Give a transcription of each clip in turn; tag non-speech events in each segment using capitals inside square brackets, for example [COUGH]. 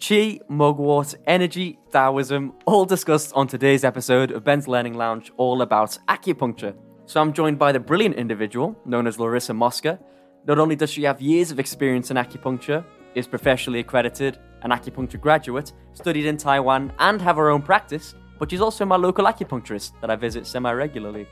Chi, mugwort, energy, Taoism, all discussed on today's episode of Ben's Learning Lounge, all about acupuncture. So I'm joined by the brilliant individual known as Larissa Mosca. Not only does she have years of experience in acupuncture, is professionally accredited, an acupuncture graduate, studied in Taiwan, and have her own practice, but she's also my local acupuncturist that I visit semi regularly.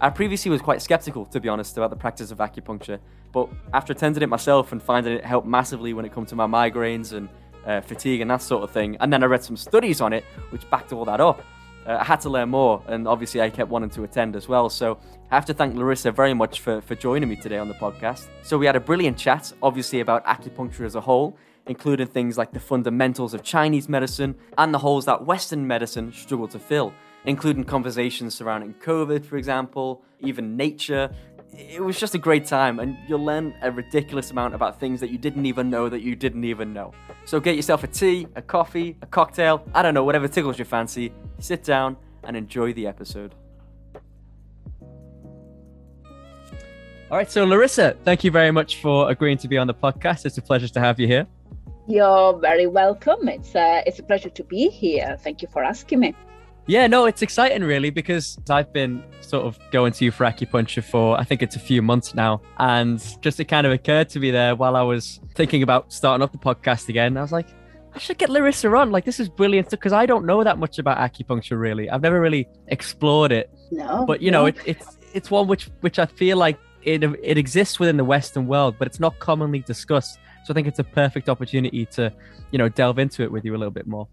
I previously was quite skeptical, to be honest, about the practice of acupuncture, but after attending it myself and finding it helped massively when it comes to my migraines and uh, fatigue and that sort of thing, and then I read some studies on it which backed all that up. Uh, I had to learn more, and obviously I kept wanting to attend as well. So I have to thank Larissa very much for, for joining me today on the podcast. So we had a brilliant chat, obviously about acupuncture as a whole, including things like the fundamentals of Chinese medicine and the holes that Western medicine struggled to fill, including conversations surrounding COVID, for example, even nature. It was just a great time, and you'll learn a ridiculous amount about things that you didn't even know that you didn't even know. So get yourself a tea, a coffee, a cocktail, I don't know, whatever tickles your fancy, sit down and enjoy the episode. All right, so Larissa, thank you very much for agreeing to be on the podcast. It's a pleasure to have you here. You're very welcome. It's uh, it's a pleasure to be here. Thank you for asking me. Yeah, no, it's exciting really because I've been sort of going to you for acupuncture for I think it's a few months now. And just it kind of occurred to me there while I was thinking about starting up the podcast again. I was like, I should get Larissa on. Like this is brilliant because I don't know that much about acupuncture really. I've never really explored it. No. But you no. know, it, it's it's one which which I feel like it it exists within the Western world, but it's not commonly discussed. So I think it's a perfect opportunity to, you know, delve into it with you a little bit more.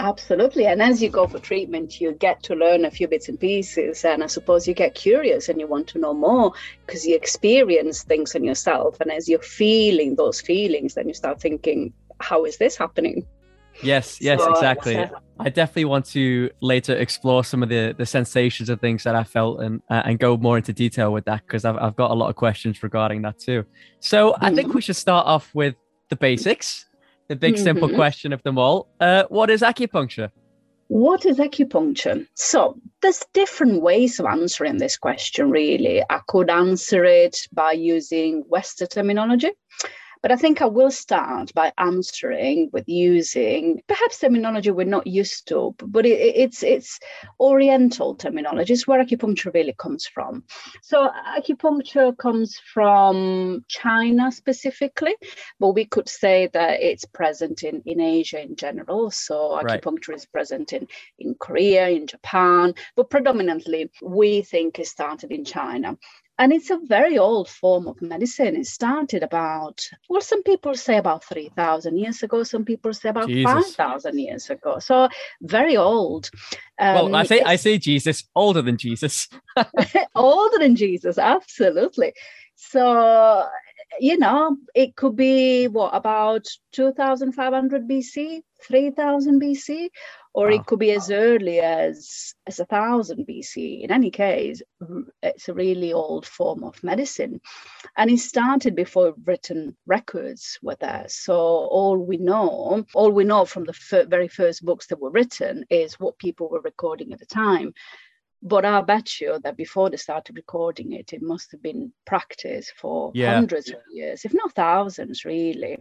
Absolutely. And as you go for treatment, you get to learn a few bits and pieces. And I suppose you get curious and you want to know more because you experience things in yourself. And as you're feeling those feelings, then you start thinking, how is this happening? Yes, yes, so, exactly. Uh, I definitely want to later explore some of the the sensations and things that I felt and uh, and go more into detail with that because I've I've got a lot of questions regarding that too. So mm-hmm. I think we should start off with the basics, the big mm-hmm. simple question of them all. Uh, what is acupuncture? What is acupuncture? So there's different ways of answering this question. Really, I could answer it by using Western terminology. But I think I will start by answering with using perhaps terminology we're not used to, but it, it's it's Oriental terminology. It's where acupuncture really comes from. So uh, acupuncture comes from China specifically, but we could say that it's present in, in Asia in general. So acupuncture right. is present in, in Korea, in Japan, but predominantly we think it started in China. And it's a very old form of medicine. It started about, well, some people say about 3,000 years ago, some people say about 5,000 years ago. So very old. Um, well, I say, I say Jesus, older than Jesus. [LAUGHS] [LAUGHS] older than Jesus, absolutely. So, you know, it could be what, about 2,500 BC, 3000 BC, or wow. it could be as early as as a thousand BC. In any case, it's a really old form of medicine, and it started before written records were there. So all we know, all we know from the f- very first books that were written, is what people were recording at the time. But I bet you that before they started recording it, it must have been practice for yeah. hundreds of years, if not thousands, really.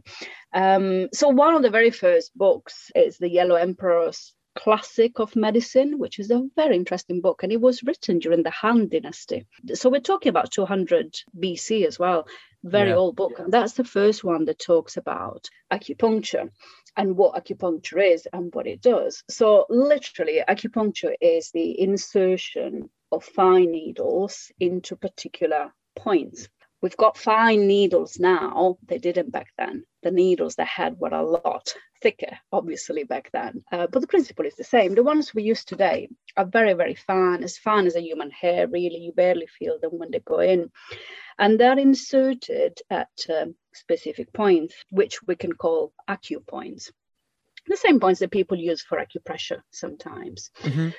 Um, so, one of the very first books is The Yellow Emperor's classic of medicine, which is a very interesting book, and it was written during the Han Dynasty. So we're talking about 200 BC as well, very yeah. old book, and that's the first one that talks about acupuncture and what acupuncture is and what it does. So literally, acupuncture is the insertion of fine needles into particular points. We've got fine needles now, they didn't back then. The needles they had were a lot thicker, obviously, back then. Uh, but the principle is the same. The ones we use today are very, very fine, as fine as a human hair, really. You barely feel them when they go in. And they're inserted at um, specific points, which we can call acupoints. The same points that people use for acupressure sometimes. Mm-hmm.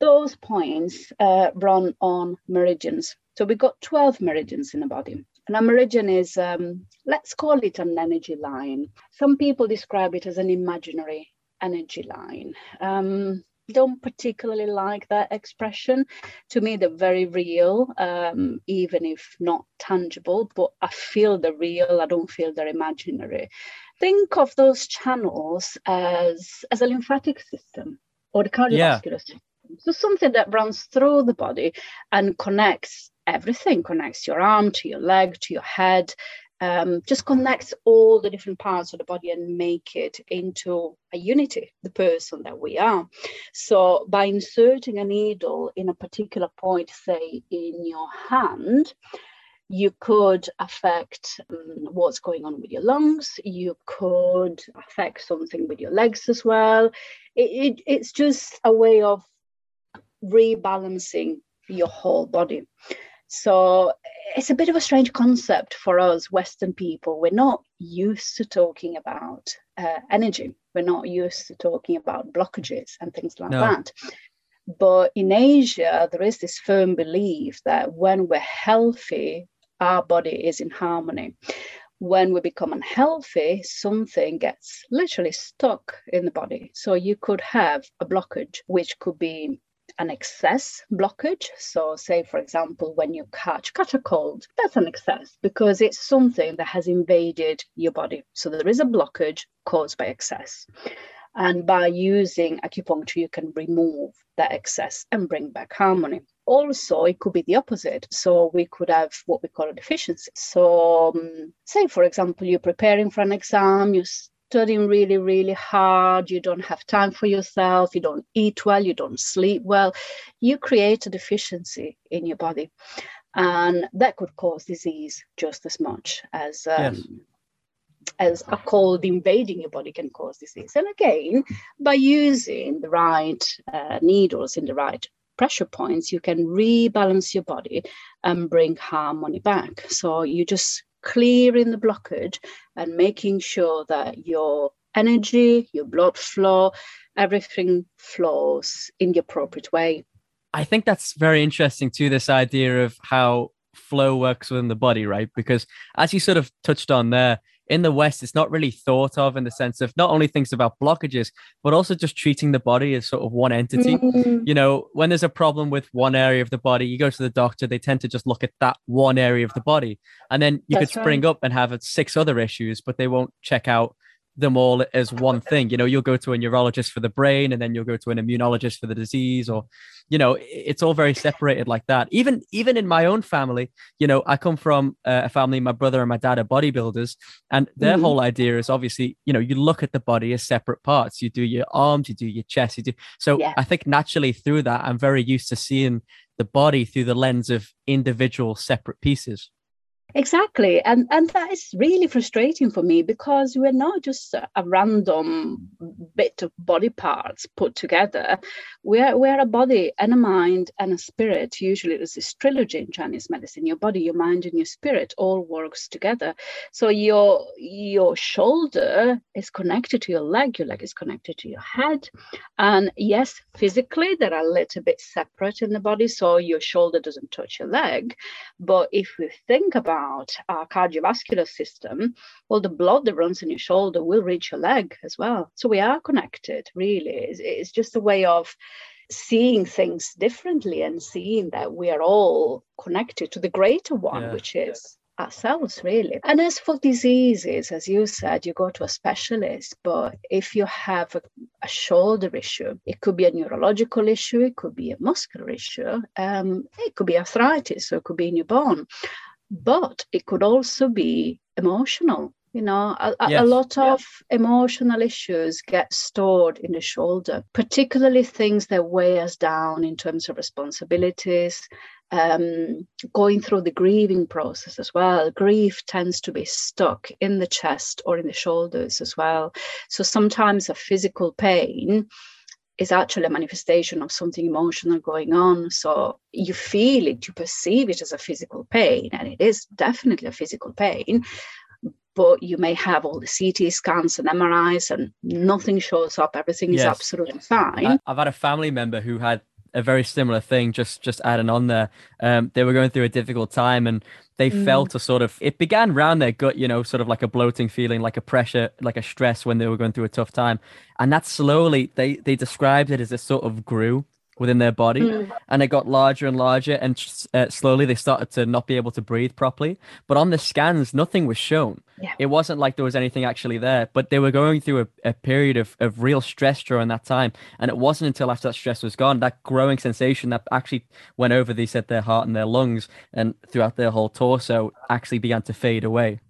Those points uh, run on meridians. So we've got 12 meridians in the body. And a meridian is, um, let's call it an energy line. Some people describe it as an imaginary energy line. Um, don't particularly like that expression. To me, they're very real, um, even if not tangible, but I feel the real, I don't feel they're imaginary. think of those channels as as a lymphatic system or the cardiovascular yeah. system. So something that runs through the body and connects everything, connects your arm to your leg to your head, um, just connects all the different parts of the body and make it into a unity, the person that we are. So by inserting a needle in a particular point, say in your hand, you could affect um, what's going on with your lungs. You could affect something with your legs as well. It, it, it's just a way of rebalancing your whole body. So it's a bit of a strange concept for us Western people. We're not used to talking about uh, energy. We're not used to talking about blockages and things like no. that. But in Asia, there is this firm belief that when we're healthy, our body is in harmony. When we become unhealthy, something gets literally stuck in the body. So you could have a blockage, which could be an excess blockage. So, say for example, when you catch catch a cold, that's an excess because it's something that has invaded your body. So there is a blockage caused by excess. And by using acupuncture, you can remove that excess and bring back harmony. Also, it could be the opposite. So we could have what we call a deficiency. So, um, say for example, you're preparing for an exam, you studying really, really hard, you don't have time for yourself, you don't eat well, you don't sleep well, you create a deficiency in your body. And that could cause disease just as much as um, yes. as a cold invading your body can cause disease. And again, by using the right uh, needles in the right pressure points, you can rebalance your body and bring harmony back. So you just clearing the blockage and making sure that your energy, your blood flow, everything flows in the appropriate way. I think that's very interesting too, this idea of how flow works within the body, right? Because as you sort of touched on there, in the West, it's not really thought of in the sense of not only things about blockages, but also just treating the body as sort of one entity. Mm-hmm. You know, when there's a problem with one area of the body, you go to the doctor, they tend to just look at that one area of the body. And then you That's could spring right. up and have six other issues, but they won't check out them all as one thing. You know, you'll go to a neurologist for the brain and then you'll go to an immunologist for the disease or you know, it's all very separated like that. Even even in my own family, you know, I come from a family my brother and my dad are bodybuilders and their mm-hmm. whole idea is obviously, you know, you look at the body as separate parts. You do your arms, you do your chest, you do. So yeah. I think naturally through that I'm very used to seeing the body through the lens of individual separate pieces. Exactly. And, and that is really frustrating for me because we're not just a, random bit of body parts put together. We're, we're a body and a mind and a spirit. Usually there's this trilogy in Chinese medicine. Your body, your mind, and your spirit all works together. So your your shoulder is connected to your leg, your leg is connected to your head. And yes, physically they're a little bit separate in the body. So your shoulder doesn't touch your leg. But if we think about about our cardiovascular system, well, the blood that runs in your shoulder will reach your leg as well. So we are connected, really. It's, it's just a way of seeing things differently and seeing that we are all connected to the greater one, yeah. which is ourselves really and as for diseases as you said you go to a specialist but if you have a, a shoulder issue it could be a neurological issue it could be a muscular issue um, it could be arthritis or it could be in your bone but it could also be emotional you know? A, yes. a lot of emotional issues get stored in the shoulder particularly things that weigh us down in terms of responsibilities um, going through the grieving process as well. Grief tends to be stuck in the chest or in the shoulders as well. So sometimes a physical pain is actually a manifestation of something emotional going on. So you feel it, you perceive it as a physical pain, and it is definitely a physical pain. But you may have all the CT scans and MRIs, and nothing shows up. Everything is absolutely fine. I've had a family member who had a very similar thing. Just just adding on there, um, they were going through a difficult time, and they mm. felt a sort of it began around their gut, you know, sort of like a bloating feeling, like a pressure, like a stress when they were going through a tough time, and that slowly they they described it as it sort of grew within their body mm. and it got larger and larger and uh, slowly they started to not be able to breathe properly but on the scans nothing was shown yeah. it wasn't like there was anything actually there but they were going through a, a period of, of real stress during that time and it wasn't until after that stress was gone that growing sensation that actually went over they said their heart and their lungs and throughout their whole torso actually began to fade away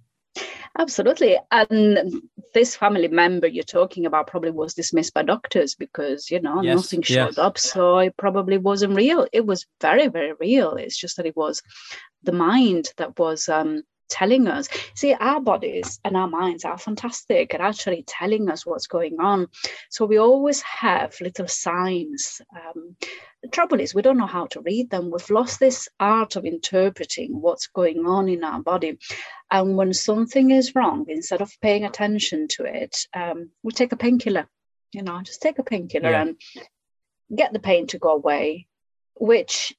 Absolutely. And this family member you're talking about probably was dismissed by doctors because, you know, yes, nothing showed yes. up. So it probably wasn't real. It was very, very real. It's just that it was the mind that was um, telling us. See, our bodies and our minds are fantastic at actually telling us what's going on. So we always have little signs. Um, the trouble is, we don't know how to read them. We've lost this art of interpreting what's going on in our body. And when something is wrong, instead of paying attention to it, um, we take a painkiller. You know, just take a painkiller yeah. and get the pain to go away, which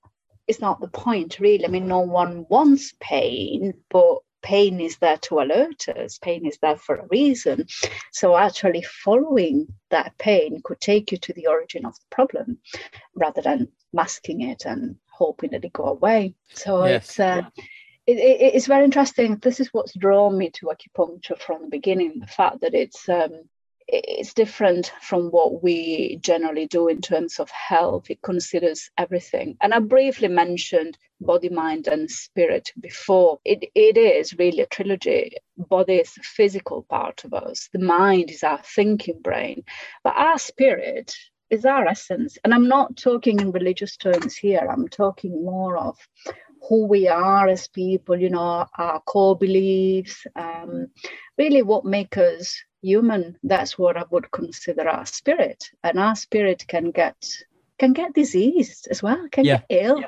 is not the point, really. I mean, no one wants pain, but pain is there to alert us. Pain is there for a reason. So, actually, following that pain could take you to the origin of the problem rather than masking it and hoping that it go away. So, yes. it's. Uh, it, it, it's very interesting. This is what's drawn me to acupuncture from the beginning. The fact that it's um, it's different from what we generally do in terms of health. It considers everything. And I briefly mentioned body, mind, and spirit before. It, it is really a trilogy. Body is the physical part of us, the mind is our thinking brain, but our spirit is our essence. And I'm not talking in religious terms here, I'm talking more of who we are as people, you know, our core beliefs, um, really what makes us human that's what i would consider our spirit and our spirit can get can get diseased as well can yeah. get ill yeah.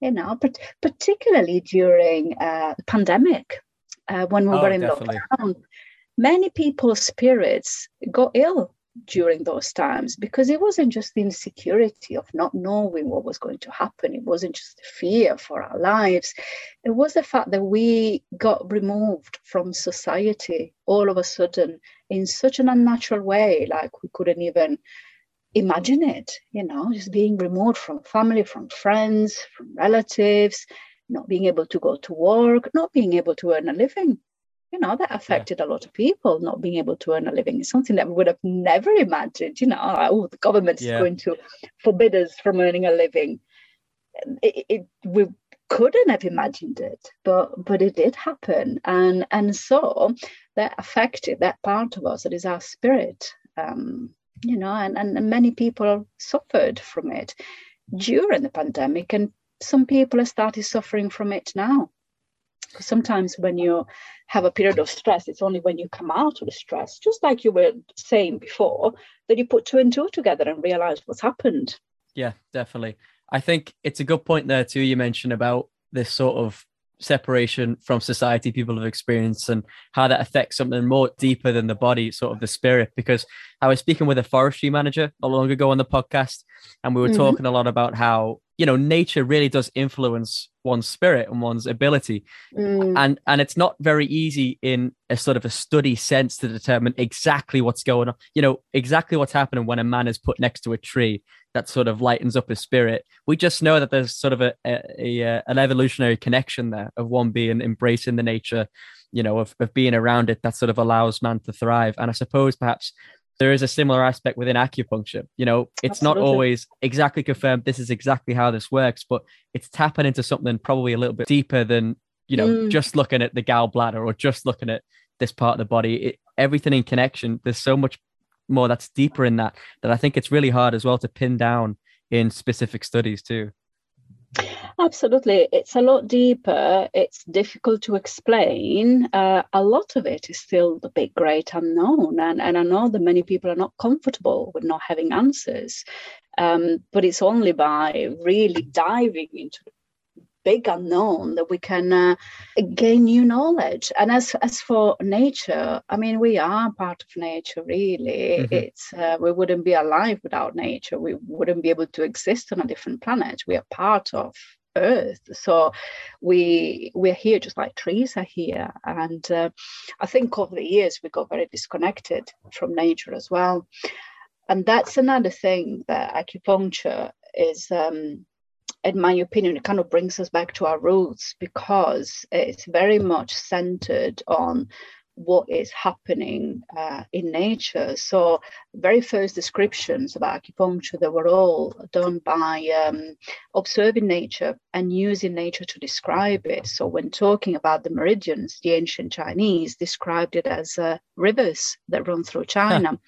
you know but particularly during uh, the pandemic uh, when we oh, were in definitely. lockdown many people's spirits got ill during those times because it wasn't just the insecurity of not knowing what was going to happen. It wasn't just the fear for our lives. It was the fact that we got removed from society all of a sudden in such an unnatural way, like we couldn't even imagine it, you know, just being removed from family, from friends, from relatives, not being able to go to work, not being able to earn a living you know that affected yeah. a lot of people not being able to earn a living it's something that we would have never imagined you know oh the government yeah. is going to forbid us from earning a living it, it, we couldn't have imagined it but but it did happen and and so that affected that part of us that is our spirit um you know and, and many people suffered from it during the pandemic and some people have started suffering from it now sometimes when you have a period of stress, it's only when you come out of the stress, just like you were saying before, that you put two and two together and realize what's happened. Yeah, definitely. I think it's a good point there too. You mentioned about this sort of separation from society people have experienced and how that affects something more deeper than the body, sort of the spirit. Because I was speaking with a forestry manager not long ago on the podcast, and we were mm-hmm. talking a lot about how you know nature really does influence one's spirit and one's ability. Mm. and and it's not very easy in a sort of a study sense to determine exactly what's going on you know exactly what's happening when a man is put next to a tree that sort of lightens up his spirit. We just know that there's sort of a, a, a uh, an evolutionary connection there of one being embracing the nature you know of, of being around it that sort of allows man to thrive. And i suppose perhaps there is a similar aspect within acupuncture. You know, it's Absolutely. not always exactly confirmed this is exactly how this works, but it's tapping into something probably a little bit deeper than, you know, mm. just looking at the gallbladder or just looking at this part of the body. It, everything in connection, there's so much more that's deeper in that that I think it's really hard as well to pin down in specific studies too. Absolutely. It's a lot deeper. It's difficult to explain. Uh, a lot of it is still the big, great unknown. And, and I know that many people are not comfortable with not having answers. Um, but it's only by really diving into the big unknown that we can uh, gain new knowledge. And as as for nature, I mean, we are part of nature. Really, mm-hmm. it's uh, we wouldn't be alive without nature. We wouldn't be able to exist on a different planet. We are part of earth so we we're here just like trees are here and uh, i think over the years we got very disconnected from nature as well and that's another thing that acupuncture is um, in my opinion, it kind of brings us back to our roots because it's very much centered on what is happening uh, in nature. So, very first descriptions about acupuncture they were all done by um, observing nature and using nature to describe it. So, when talking about the meridians, the ancient Chinese described it as uh, rivers that run through China.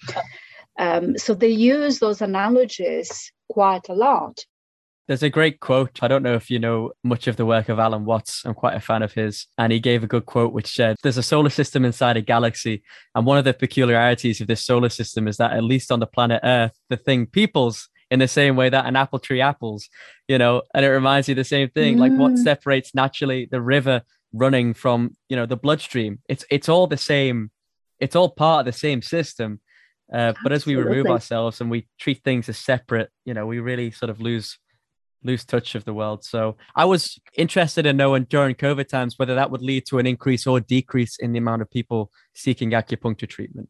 um, so, they use those analogies quite a lot. There's a great quote. I don't know if you know much of the work of Alan Watts. I'm quite a fan of his. And he gave a good quote which said, There's a solar system inside a galaxy. And one of the peculiarities of this solar system is that, at least on the planet Earth, the thing peoples in the same way that an apple tree apples, you know, and it reminds you the same thing. Mm. Like what mm. separates naturally the river running from, you know, the bloodstream. It's it's all the same, it's all part of the same system. Uh, but as we remove ourselves and we treat things as separate, you know, we really sort of lose lose touch of the world. So I was interested in knowing during COVID times whether that would lead to an increase or decrease in the amount of people seeking acupuncture treatment.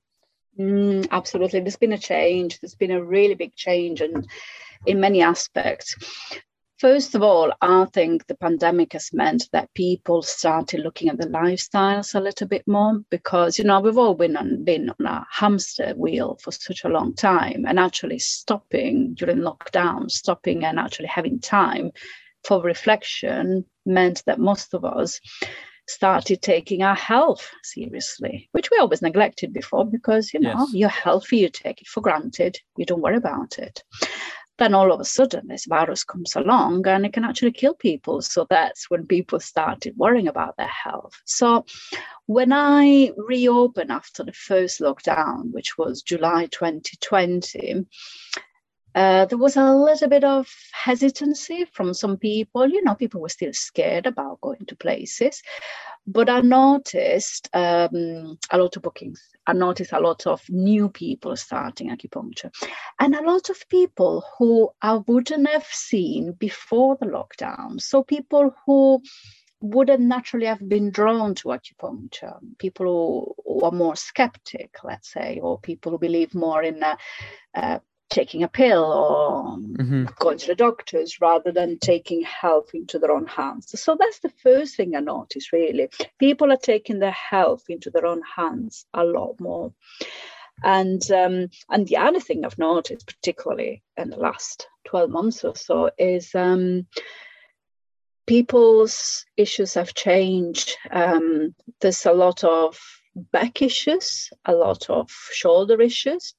Mm, absolutely. There's been a change. There's been a really big change and in many aspects. First of all, I think the pandemic has meant that people started looking at their lifestyles a little bit more because, you know, we've all been on, been on a hamster wheel for such a long time and actually stopping during lockdown, stopping and actually having time for reflection meant that most of us started taking our health seriously, which we always neglected before because, you know, yes. you're healthy, you take it for granted, you don't worry about it then all of a sudden this virus comes along and it can actually kill people. So that's when people started worrying about their health. So when I reopened after the first lockdown, which was July 2020, uh, there was a little bit of hesitancy from some people. You know, people were still scared about going to places. But I noticed um, a lot of bookings. I noticed a lot of new people starting acupuncture and a lot of people who I wouldn't have seen before the lockdown. So people who wouldn't naturally have been drawn to acupuncture. People who, who are more skeptic, let's say, or people who believe more in uh, uh, taking a pill or mm-hmm. going to the doctors rather than taking health into their own hands. So that's the first thing I noticed really. People are taking their health into their own hands a lot more. And um, and the other thing I've noticed, particularly in the last 12 months or so, is um, people's issues have changed. Um, there's a lot of back issues, a lot of shoulder issues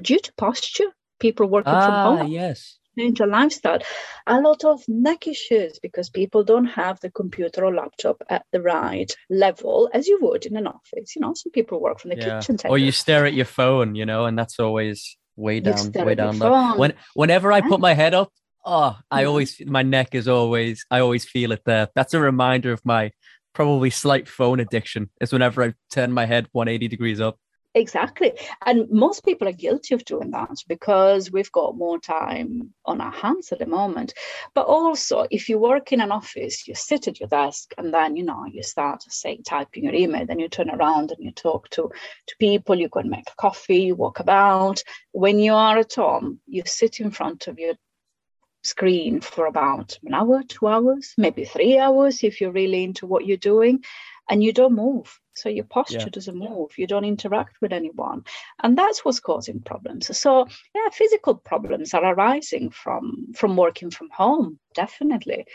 due to posture people working ah, from home. Yes. Change a lifestyle. A lot of neck issues because people don't have the computer or laptop at the right level as you would in an office. You know, some people work from the yeah. kitchen table. Or you stare at your phone, you know, and that's always way down, way down low. When whenever I put my head up, oh, I always my neck is always I always feel it there. That's a reminder of my probably slight phone addiction. Is whenever I turn my head 180 degrees up. Exactly. And most people are guilty of doing that because we've got more time on our hands at the moment. But also, if you work in an office, you sit at your desk and then, you know, you start, say, typing your email, then you turn around and you talk to, to people, you go and make coffee, you walk about. When you are at home, you sit in front of your screen for about an hour, two hours, maybe three hours if you're really into what you're doing, and you don't move so your posture yeah. doesn't move. You don't interact with anyone. And that's what's causing problems. So yeah physical problems are arising from from working from home definitely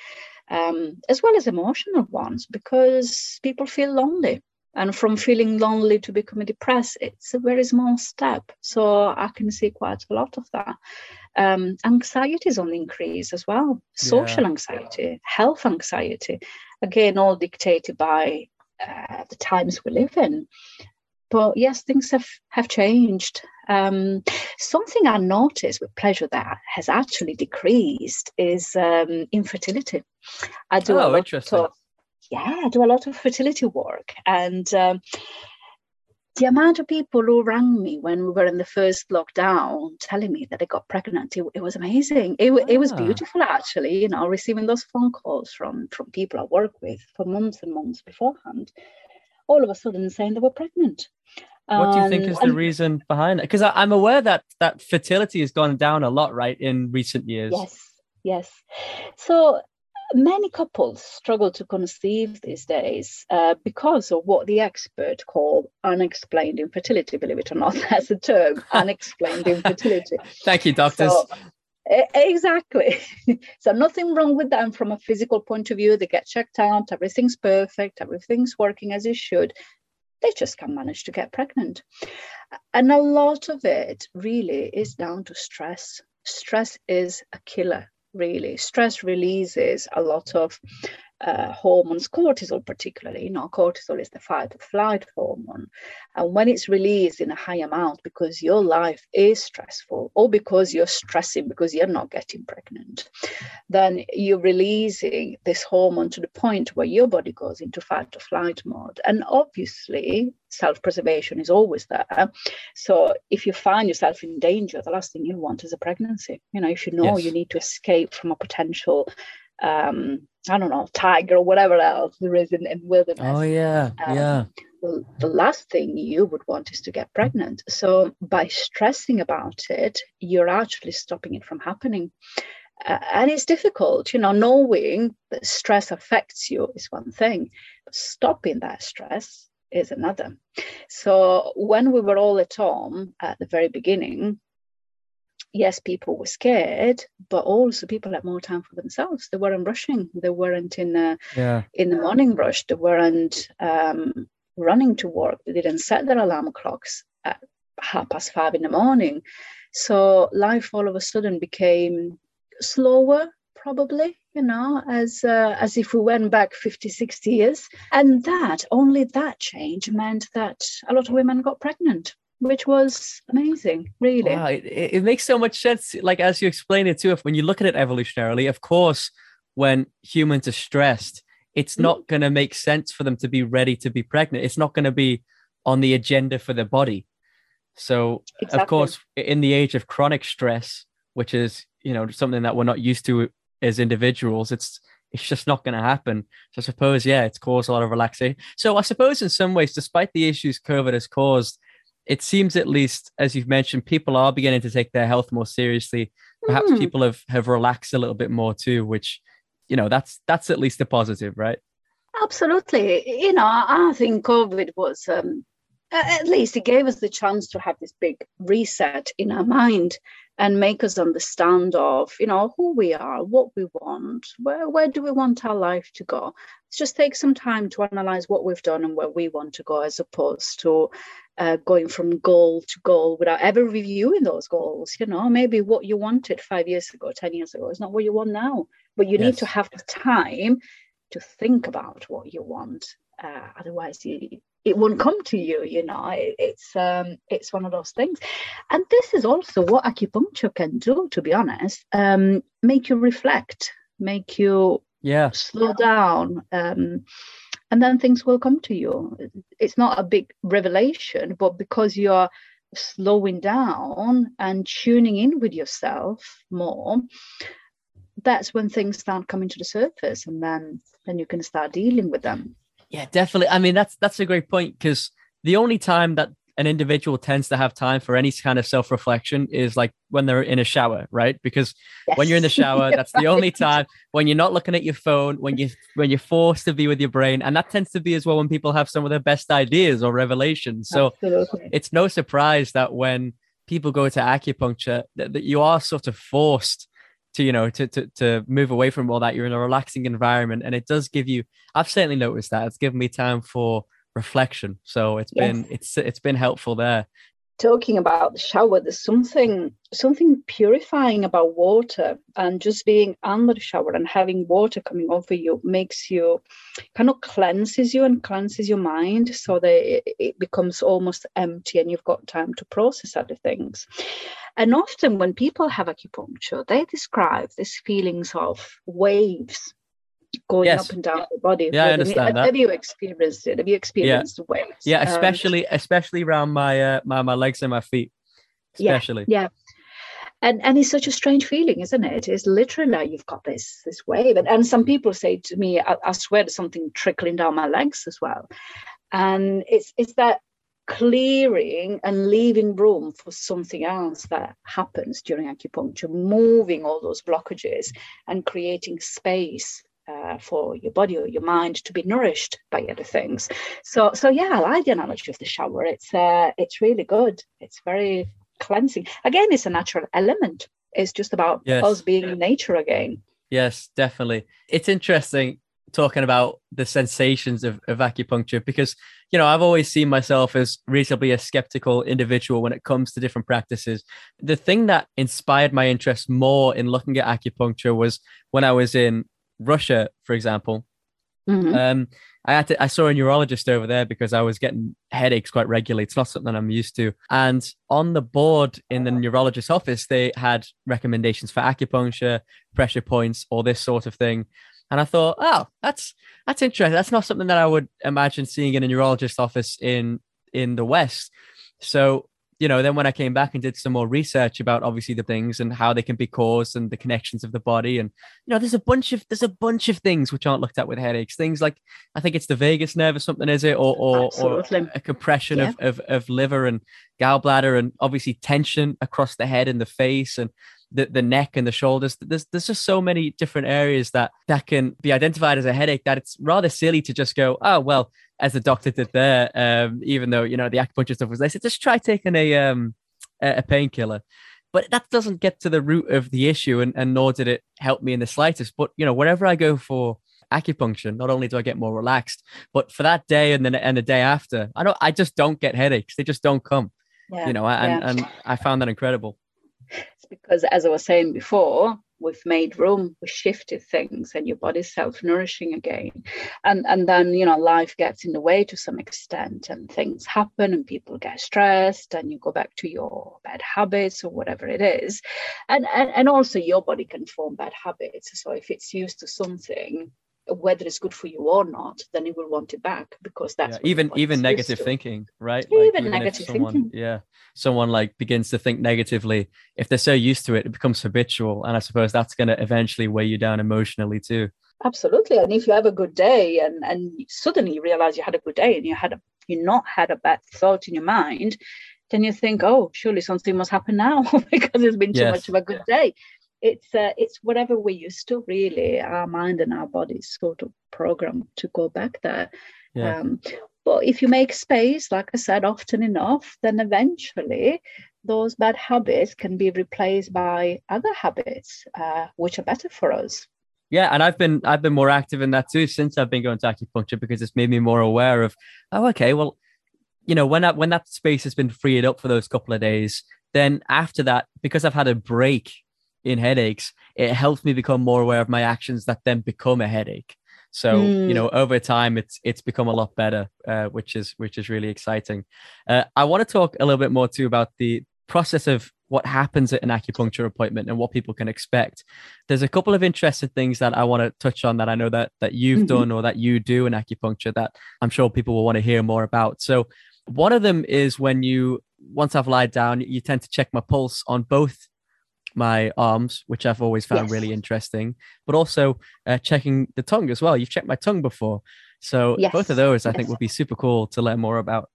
um, as well as emotional ones because people feel lonely. And from feeling lonely to becoming depressed it's a very small step. So i can see quite a lot of that. Um, anxiety is on the increase as well. Social yeah. anxiety health anxiety again all dictated by uh, the times we live in. But yes, things have, have changed. Um, something I noticed with pleasure that has actually decreased is um, infertility. I do oh, interesting. Of, yeah, I do a lot of fertility work, and um, the amount of people who rang me when we were in the first lockdown telling me that they got pregnant it, it was amazing it, ah. it was ah. beautiful actually you know receiving those phone calls from from people i work with for months and months beforehand all of a sudden saying they were pregnant what do you think is the reason behind it because i'm aware that that fertility has gone down a lot right in recent years yes yes. So many couples struggle to conceive these days uh, because of what the expert call unexplained infertility. Believe it or not, [LAUGHS] that's a term, [LAUGHS] unexplained infertility. Thank you, doctors. So, Exactly. [LAUGHS] so nothing wrong with them from a physical point of view. They get checked out, everything's perfect, everything's working as it should. They just can't manage to get pregnant. And a lot of it really is down to stress. Stress is a killer really. Stress releases a lot of uh, hormones, cortisol particularly. You know, cortisol is the fight or flight hormone. And when it's released in a high amount because your life is stressful or because you're stressing because you're not getting pregnant, then you're releasing this hormone to the point where your body goes into fight or flight mode. And obviously, self preservation is always there. So if you find yourself in danger, the last thing you want is a pregnancy. You know, if you know yes. you need to escape from a potential um, I don't know, tiger or whatever else there is in, in wilderness. Oh yeah, um, yeah. The, the last thing you would want is to get pregnant. So by stressing about it, you're actually stopping it from happening. Uh, and it's difficult, you know, knowing that stress affects you is one thing, but stopping that stress is another. So when we were all at home at the very beginning, yes, people were scared, but also people had more time for themselves. They weren't rushing. They weren't in the yeah. in the morning rush. They weren't um, running to work. They didn't set their alarm clocks at half past five in the morning. So life all of a sudden became slower, probably, you know, as uh, as if we went back 50, 60 years. And that, only that change meant that a lot of women got pregnant which was amazing, really. Wow, it, it makes so much sense. Like as you explain it too, if when you look at it evolutionarily, of course, when humans are stressed, it's mm-hmm. not going to make sense for them to be ready to be pregnant. It's not going to be on the agenda for their body. So, exactly. of course, in the age of chronic stress, which is you know something that we're not used to as individuals, it's it's just not going to happen. So, I suppose, yeah, it's caused a lot of relaxation. So, I suppose in some ways, despite the issues COVID has caused, it seems at least as you've mentioned people are beginning to take their health more seriously. Perhaps mm. people have have relaxed a little bit more too which you know that's that's at least a positive right? Absolutely. You know i think covid was um at least it gave us the chance to have this big reset in our mind and make us understand of you know who we are what we want where, where do we want our life to go? Let's just take some time to analyze what we've done and where we want to go as opposed to uh, going from goal to goal without ever reviewing those goals you know? Maybe what you wanted five years ago ten years ago is not what you want now but you yes. need to have the time to think about what you want uh, otherwise you, it won't come to you you know? It, it's um it's one of those things. And this is also what acupuncture can do to be honest um make you reflect make you yeah. slow down um and then things will come to you it's not a big revelation but because you're slowing down and tuning in with yourself more that's when things start coming to the surface and then then you can start dealing with them yeah, definitely. I mean, that's that's a great point because the only time that an individual tends to have time for any kind of self reflection is like when they're in a shower, right? Because yes. when you're in the shower, [LAUGHS] that's the only time when you're not looking at your phone, when you when you're forced to be with your brain, and that tends to be as well when people have some of their best ideas or revelations. So Absolutely. it's no surprise that when people go to acupuncture, that, that you are sort of forced to you know to, to to move away from all that you're in a relaxing environment and it does give you i've certainly noticed that it's given me time for reflection. So it's yes. been it's it's been helpful there. Talking about the shower there's something something purifying about water and just being under the shower and having water coming over you makes you kind of cleanses you and cleanses your mind so that it, it becomes almost empty and you've got time to process other things. And often when people have acupuncture they describe these feelings of waves going yes. up and down the body. Yeah, I understand have, that. Have you experienced it? Have you experienced yeah. waves? Yeah, um, especially um, especially around my uh, my my legs and my feet. Especially. Yeah. yeah. And, and it's such a strange feeling, isn't it? It's literally like you've got this this wave, and, and some people say to me, I, I swear there's something trickling down my legs as well, and it's it's that clearing and leaving room for something else that happens during acupuncture, moving all those blockages and creating space uh, for your body or your mind to be nourished by other things. So, so yeah, I like the analogy of the shower. It's uh, it's really good. It's very cleansing. Again, it's a natural element. It's just about yes. us being in nature again. Yes, definitely. It's interesting talking about the sensations of, of acupuncture because you know i've always seen myself as reasonably a skeptical individual when it comes to different practices the thing that inspired my interest more in looking at acupuncture was when i was in russia for example mm-hmm. um, i had to i saw a neurologist over there because i was getting headaches quite regularly it's not something i'm used to and on the board in the neurologist's office they had recommendations for acupuncture pressure points all this sort of thing and I thought, oh, that's that's interesting. That's not something that I would imagine seeing in a neurologist office in in the West. So, you know, then when I came back and did some more research about obviously the things and how they can be caused and the connections of the body, and you know, there's a bunch of there's a bunch of things which aren't looked at with headaches. Things like I think it's the vagus nerve or something, is it, or or, or a compression yeah. of, of of liver and gallbladder, and obviously tension across the head and the face, and the, the neck and the shoulders. There's there's just so many different areas that that can be identified as a headache that it's rather silly to just go, oh well, as the doctor did there. Um, even though you know the acupuncture stuff was, said just try taking a um a, a painkiller. But that doesn't get to the root of the issue, and, and nor did it help me in the slightest. But you know, wherever I go for acupuncture, not only do I get more relaxed, but for that day and then and the day after, I don't I just don't get headaches. They just don't come. Yeah, you know, and, yeah. and I found that incredible. Because, as I was saying before, we've made room, we shifted things, and your body's self-nourishing again. And and then you know life gets in the way to some extent, and things happen, and people get stressed, and you go back to your bad habits or whatever it is. And and, and also your body can form bad habits. So if it's used to something, whether it's good for you or not, then you will want it back because that's yeah, even even negative thinking, right? Like, even, even negative someone, thinking. Yeah, someone like begins to think negatively. If they're so used to it, it becomes habitual, and I suppose that's going to eventually weigh you down emotionally too. Absolutely, and if you have a good day, and and suddenly you realize you had a good day, and you had a you not had a bad thought in your mind, then you think, oh, surely something must happen now [LAUGHS] because it's been too yes. much of a good day it's uh, it's whatever we're used to really our mind and our bodies sort of programmed to go back there yeah. um, but if you make space like i said often enough then eventually those bad habits can be replaced by other habits uh, which are better for us yeah and i've been i've been more active in that too since i've been going to acupuncture because it's made me more aware of oh okay well you know when that when that space has been freed up for those couple of days then after that because i've had a break in headaches, it helps me become more aware of my actions that then become a headache. So mm. you know, over time, it's it's become a lot better, uh, which is which is really exciting. Uh, I want to talk a little bit more too about the process of what happens at an acupuncture appointment and what people can expect. There's a couple of interesting things that I want to touch on that I know that that you've mm-hmm. done or that you do in acupuncture that I'm sure people will want to hear more about. So one of them is when you once I've lied down, you tend to check my pulse on both my arms, which I've always found yes. really interesting, but also uh, checking the tongue as well. You've checked my tongue before. So yes. both of those I yes. think would be super cool to learn more about.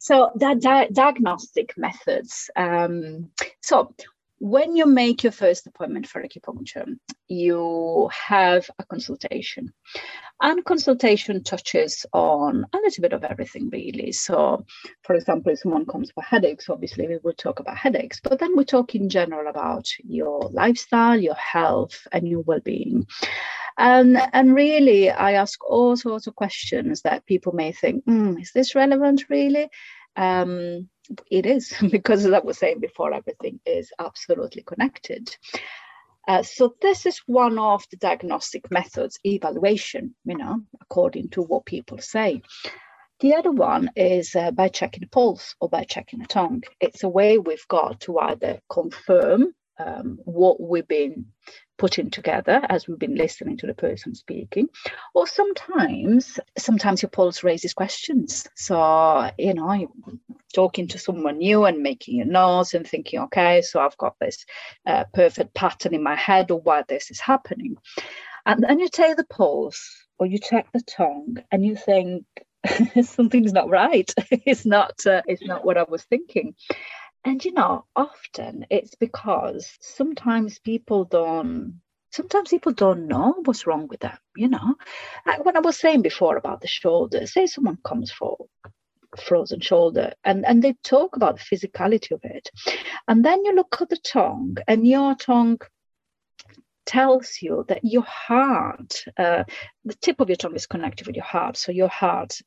So that di- diagnostic methods. Um, so when you make your first appointment for acupuncture, you have a consultation. And consultation touches on a little bit of everything, really. So, for example, if someone comes for headaches, obviously we will talk about headaches, but then we talk in general about your lifestyle, your health, and your well being. And, and really, I ask all sorts of questions that people may think, mm, is this relevant really? Um, it is [LAUGHS] because as I was saying before, everything is absolutely connected. Uh, so this is one of the diagnostic methods, evaluation, you know, according to what people say. The other one is uh, by checking the pulse or by checking the tongue. It's a way we've got to either confirm um, what we've been putting together as we've been listening to the person speaking or sometimes sometimes your pulse raises questions so you know you're talking to someone new and making your notes and thinking okay so i've got this uh, perfect pattern in my head or why this is happening and then you take the pulse or you check the tongue and you think [LAUGHS] something's not right. [LAUGHS] it's not. Uh, it's not what I was thinking. And you know, often it's because sometimes people don't sometimes people don't know what's wrong with them you know? Like when i was saying before about the shoulder say someone comes for frozen shoulder and and they talk about the physicality of it and then you look at the tongue and your tongue tells you that your heart uh, the tip of your tongue is connected with your heart so your heart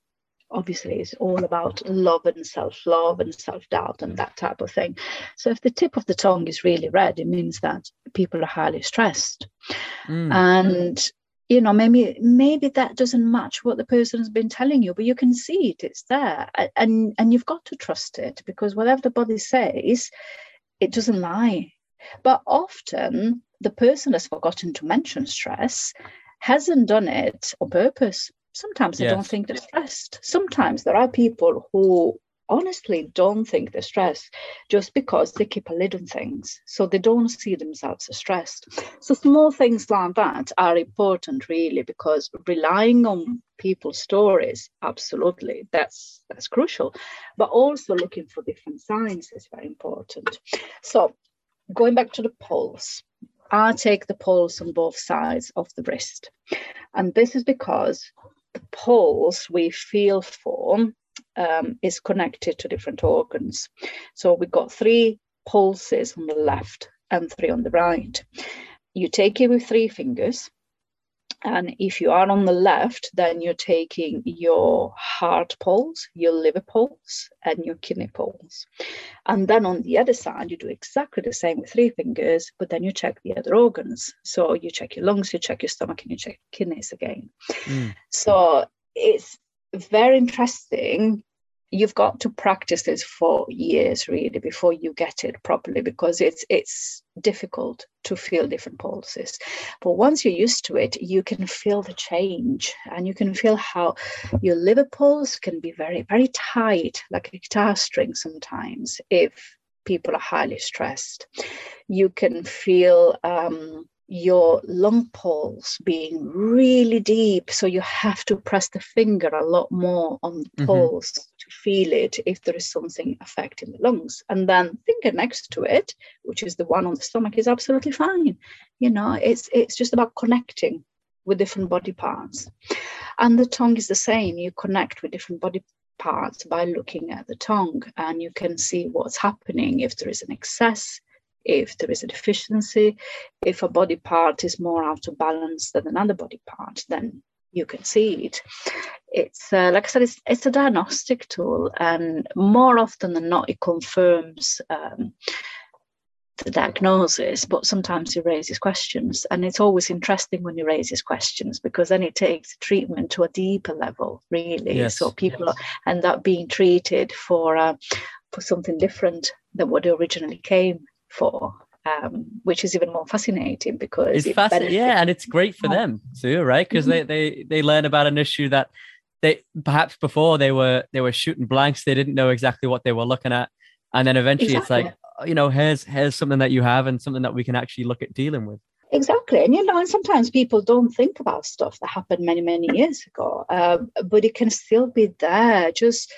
obviously is all about love and self-love and self-doubt and that type of thing. So if the tip of the tongue is really red it means that people are highly stressed. Mm. and you know maybe maybe that doesn't match what the person has been telling you but you can see it it's there. And and you've got to trust it because whatever the body says it doesn't lie. But often the person has forgotten to mention stress hasn't done it on purpose Sometimes they yes. don't think they're stressed. Sometimes there are people who honestly don't think they're stressed just because they keep a lid on things. So they don't see themselves as stressed. So small things like that are important really because relying on people's stories, absolutely, that's that's crucial. But also looking for different signs is very important. So going back to the pulse, I take the pulse on both sides of the wrist. And this is because the pulse we feel for um, is connected to different organs. So we've got three pulses on the left and three on the right. You take it with three fingers and if you are on the left, then you're taking your heart pulse, your liver pulse, and your kidney pulse. And then on the other side, you do exactly the same with three fingers, but then you check the other organs. So you check your lungs, you check your stomach, and you check kidneys again. Mm. So it's very interesting you've got to practice this for years really before you get it properly because it's it's difficult to feel different pulses but once you're used to it you can feel the change and you can feel how your liver pulse can be very very tight like a guitar string sometimes if people are highly stressed you can feel um, your lung pulse being really deep. So you have to press the finger a lot more on the mm-hmm. pulse feel it if there is something affecting the lungs. And then finger next to it, which is the one on the stomach, is absolutely fine. You know, it's it's just about connecting with different body parts. And the tongue is the same. You connect with different body parts by looking at the tongue and you can see what's happening if there is an excess if there is a deficiency, if a body part is more out of balance than another body part, then you can see it. It's uh, like I said, it's, it's a diagnostic tool, and more often than not, it confirms um, the diagnosis, but sometimes it raises questions. And it's always interesting when it raises questions because then it takes treatment to a deeper level, really. Yes. So people yes. end up being treated for uh, for something different than what they originally came for um, which is even more fascinating because it's it fascinating. Yeah, and it's great for them too, right? Because mm-hmm. they they they learn about an issue that they perhaps before they were they were shooting blanks, they didn't know exactly what they were looking at, and then eventually exactly. it's like oh, you know here's here's something that you have and something that we can actually look at dealing with. Exactly, and you know, and sometimes people don't think about stuff that happened many many years ago, uh, but it can still be there. Just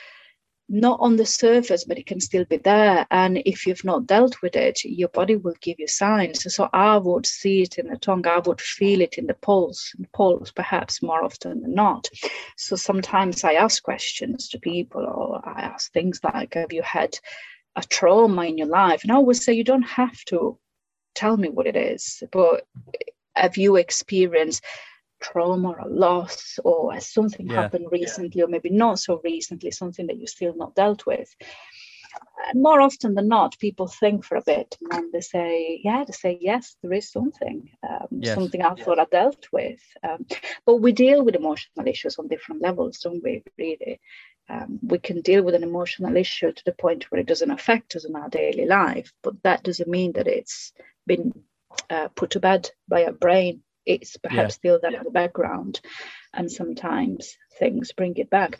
not on the surface, but it can still be there. And if you've not dealt with it, your body will give you signs. So I would see it in the tongue, I would feel it in the pulse, pulse perhaps more often than not. So sometimes I ask questions to people, or I ask things like, Have you had a trauma in your life? And I always say, You don't have to tell me what it is, but have you experienced trauma or a loss or has something yeah. happened recently yeah. or maybe not so recently something that you still not dealt with more often than not people think for a bit and then they say yeah they say yes there is something um, yes. something i thought i dealt with um, but we deal with emotional issues on different levels don't we really um, we can deal with an emotional issue to the point where it doesn't affect us in our daily life but that doesn't mean that it's been uh, put to bed by our brain it's perhaps yeah. still there in the background and sometimes things bring it back.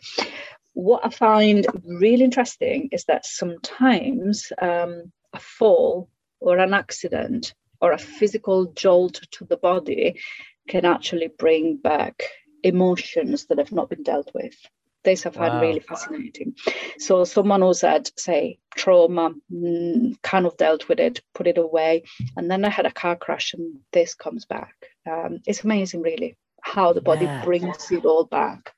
What i find really interesting is that sometimes um, a fall or an accident or a physical jolt to the body can actually bring back emotions that have not been dealt with This I find wow. really fascinating. So someone who's had, say, trauma, mm, kind of dealt with it, put it away, and then I had a car crash, and this comes back. Um, it's amazing, really, how the body yeah. brings it all back.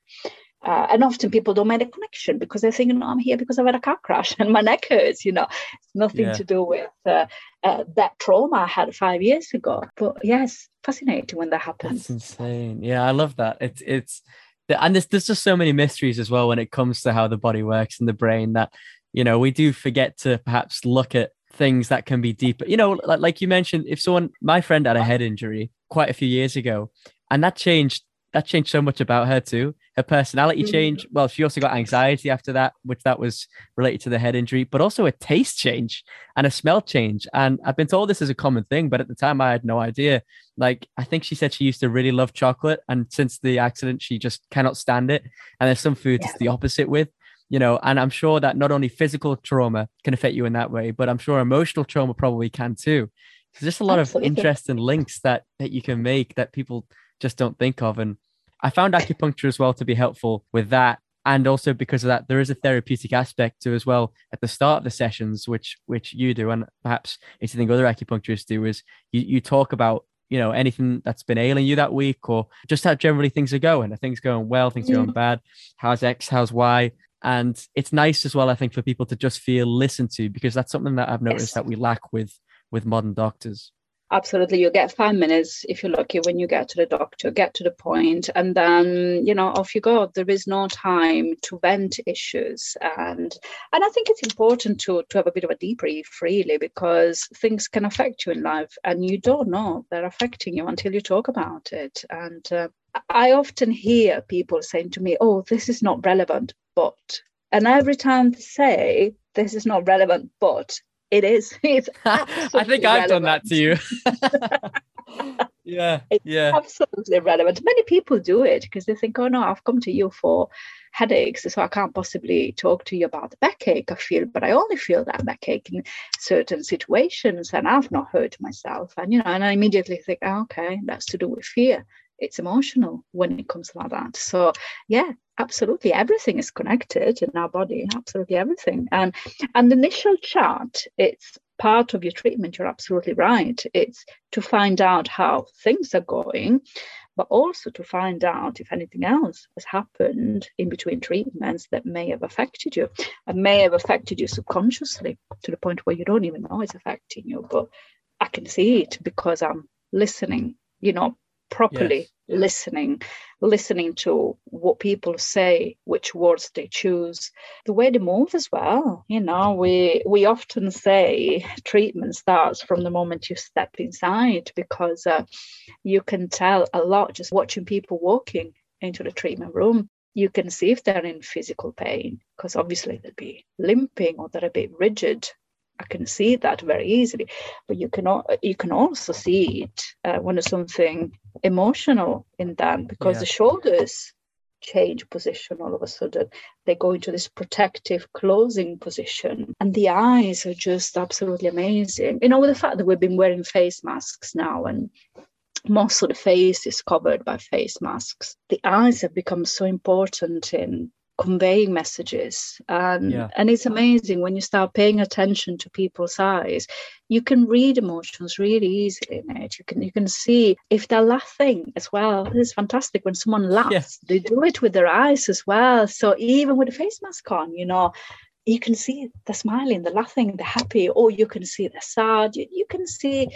Uh, and often people don't make a connection because they think, no, I'm here because I've had a car crash [LAUGHS] and my neck hurts, you know. It's nothing yeah. to do with uh, uh, that trauma I had five years ago. But yes, fascinating when that happens. That's insane. Yeah, I love that. It's, it's, and there's, there's just so many mysteries as well when it comes to how the body works and the brain that, you know, we do forget to perhaps look at things that can be deeper. You know, like, like you mentioned, if someone, my friend had a head injury quite a few years ago, and that changed that changed so much about her too. Her personality mm-hmm. changed. Well, she also got anxiety after that, which that was related to the head injury, but also a taste change and a smell change. And I've been told this is a common thing, but at the time I had no idea. Like I think she said she used to really love chocolate, and since the accident, she just cannot stand it. And there's some foods yeah. it's the opposite with. You know, and I'm sure that not only physical trauma can affect you in that way, but I'm sure emotional trauma probably can too. There's just a lot Absolutely. of interesting links that that you can make that people just don't think of. And I found acupuncture as well to be helpful with that. And also because of that, there is a therapeutic aspect to as well at the start of the sessions, which which you do, and perhaps it's something other acupuncturists do, is you, you talk about you know anything that's been ailing you that week, or just how generally things are going. Are things going well? Things going bad? How's X? How's Y? And it's nice as well, I think, for people to just feel listened to because that's something that I've noticed yes. that we lack with with modern doctors absolutely. You get five minutes if you're lucky when you get to the doctor get to the point and then you know off you go. There is no time to vent issues. And and i think it's important to to have a bit of a debrief really because things can affect you in life and you don't know they're affecting you until you talk about it. And uh, i often hear people saying to me oh this is not relevant but and every time they say this is not relevant but it is. [LAUGHS] It's [LAUGHS] I think I've done that to you. [LAUGHS] yeah, it's yeah. Absolutely relevant. Many people do it because they think, oh no, I've come to you for headaches, so I can't possibly talk to you about the backache I feel, but I only feel that backache in certain situations and I've not hurt myself. And you know, and I immediately think, oh, okay, that's to do with fear it's emotional when it comes like that. So yeah, absolutely everything is connected in our body, absolutely everything. And and initial chart, it's part of your treatment. You're absolutely right. It's to find out how things are going, but also to find out if anything else has happened in between treatments that may have affected you and may have affected you subconsciously to the point where you don't even know it's affecting you. But I can see it because I'm listening, you know, properly yes. listening listening to what people say which words they choose the way they move as well you know we we often say treatment starts from the moment you step inside because uh, you can tell a lot just watching people walking into the treatment room you can see if they're in physical pain because obviously they'll be limping or they're a bit rigid I can see that very easily. But you can you can also see it uh, when something emotional in them because yeah. the shoulders change position all of a sudden. They go into this protective closing position, and the eyes are just absolutely amazing. You know, with the fact that we've been wearing face masks now and most of the face is covered by face masks. The eyes have become so important in conveying messages. And yeah. and it's amazing when you start paying attention to people's eyes you can read emotions really easily in it you can you can see if they're laughing as well. It's fantastic when someone laughs. Yes. they do it with their eyes as well. So even with a face mask on you know you can see they're smiling they're laughing they're happy or you can see they're sad. You, you can see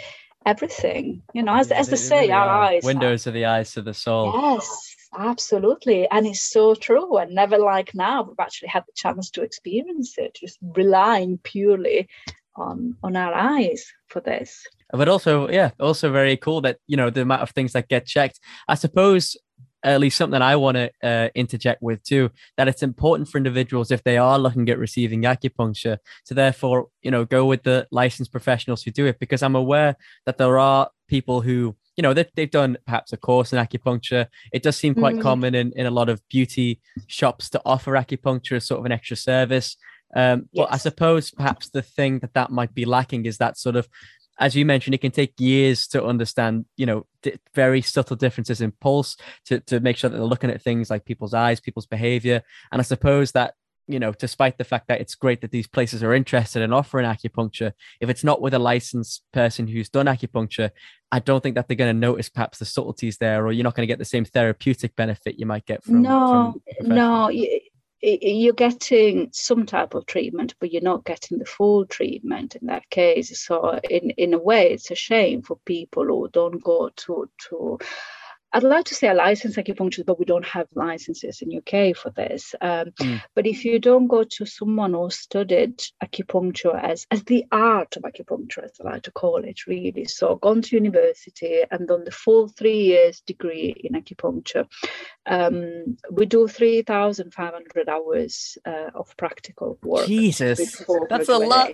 everything you know as, yeah, as they, they say really our eyes windows are, of the eyes to the soul. Yes Absolutely. And it's so true. And never like now, we've actually had the chance to experience it, just relying purely on on our eyes for this. But also, yeah, also very cool that, you know, the amount of things that get checked. I suppose at least something I want to uh, interject with too, that it's important for individuals if they are looking at receiving acupuncture to therefore, you know, go with the licensed professionals who do it because I'm aware that there are people who you know, they've, they've done perhaps a course in acupuncture. It does seem quite mm. common in, in a lot of beauty shops to offer acupuncture as sort of an extra service. Um, yes. But I suppose perhaps the thing that that might be lacking is that sort of as you mentioned, it can take years to understand, you know, d- very subtle differences in pulse to, to make sure that they're looking at things like people's eyes, people's behavior. And I suppose that you know, despite the fact that it's great that these places are interested in offering acupuncture, if it's not with a licensed person who's done acupuncture, I don't think that they're going to notice perhaps the subtleties there, or you're not going to get the same therapeutic benefit you might get from. No, from no, you're getting some type of treatment, but you're not getting the full treatment in that case. So, in in a way, it's a shame for people who don't go to to I'd like to say a licensed acupuncturist, but we don't have licenses in UK for this. Um, mm. But if you don't go to someone who studied acupuncture as as the art of acupuncture, as I like to call it, really, so gone to university and done the full three years degree in acupuncture, um, we do three thousand five hundred hours uh, of practical work. Jesus, that's a lot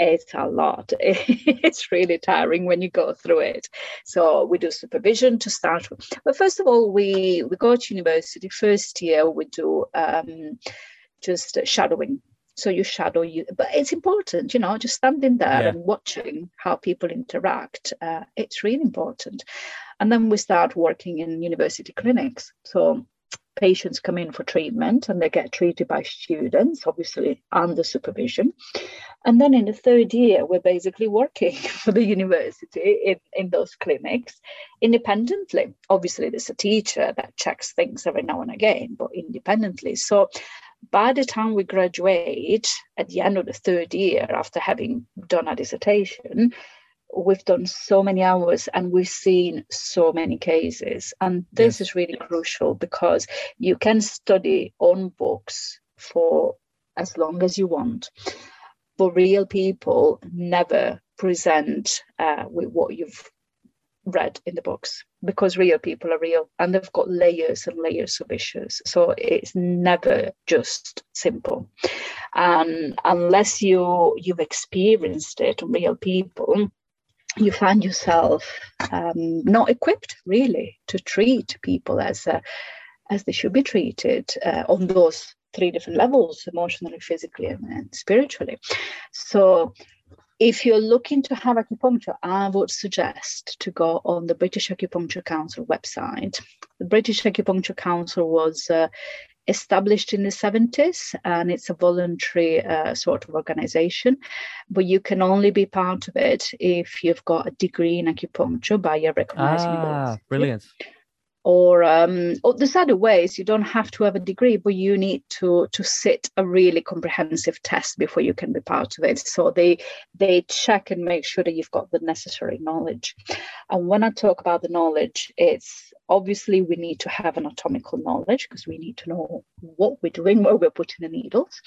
it's a lot. [LAUGHS] It's really tiring when you go through it. So we do supervision to start with. But first of all, we we go to university. First year we do um, just shadowing. So you shadow you, but it's important, you know, just standing there yeah. and watching how people interact. Uh, it's really important. And then we start working in university clinics. So patients come in for treatment and they get treated by students, obviously under supervision. And then in the third year, we're basically working [LAUGHS] for the university in, in those clinics independently. Obviously, there's a teacher that checks things every now and again, but independently. So by the time we graduate at the end of the third year after having done a dissertation, we've done so many hours and we've seen so many cases. And this yes. is really crucial because you can study on books for as long as you want. But real people never present uh, with what you've read in the books because real people are real and they've got layers and layers of issues. So it's never just simple. And unless you you've experienced it, real people, you find yourself um, not equipped really to treat people as uh, as they should be treated uh, on those three different levels emotionally physically and, spiritually so if you're looking to have acupuncture, I would suggest to go on the British Acupuncture Council website. The British Acupuncture Council was uh, established in the 70s and it's a voluntary uh, sort of organization. But you can only be part of it if you've got a degree in acupuncture by a recognized ah, university. brilliant or um, or there's other ways. You don't have to have a degree but you need to to sit a really comprehensive test before you can be part of it. So they they check and make sure that you've got the necessary knowledge. And when i talk about the knowledge it's obviously we need to have anatomical knowledge because we need to know what we're doing where we're putting the needles.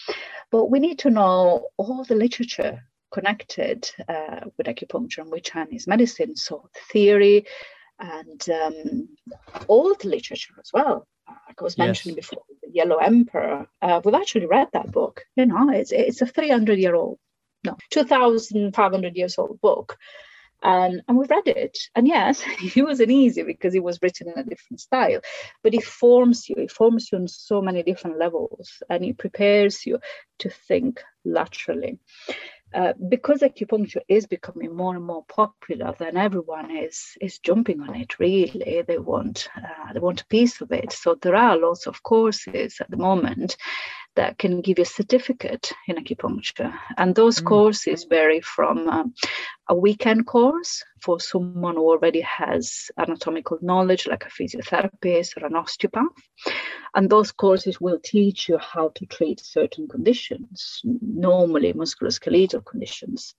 But we need to know all the literature connected uh, with acupuncture and with chinese medicine. So theory and um, old literature as well. Like I was mentioning yes. before, the Yellow Emperor. Uh, we've actually read that book. You know, it's it's a 300 year old, no, 2,500 years old book. And, and we've read it. And yes, [LAUGHS] it wasn't easy because it was written in a different style, but it forms you. It forms you on so many different levels and it prepares you to think laterally. Uh, because acupuncture is becoming more and more popular, then everyone is is jumping on it. Really, they want uh, they want a piece of it. So there are lots of courses at the moment that can give you a certificate in acupuncture. And those mm. courses vary from um, a weekend course for someone who already has anatomical knowledge, like a physiotherapist or an osteopath. And those courses will teach you how to treat certain conditions, normally musculoskeletal conditions.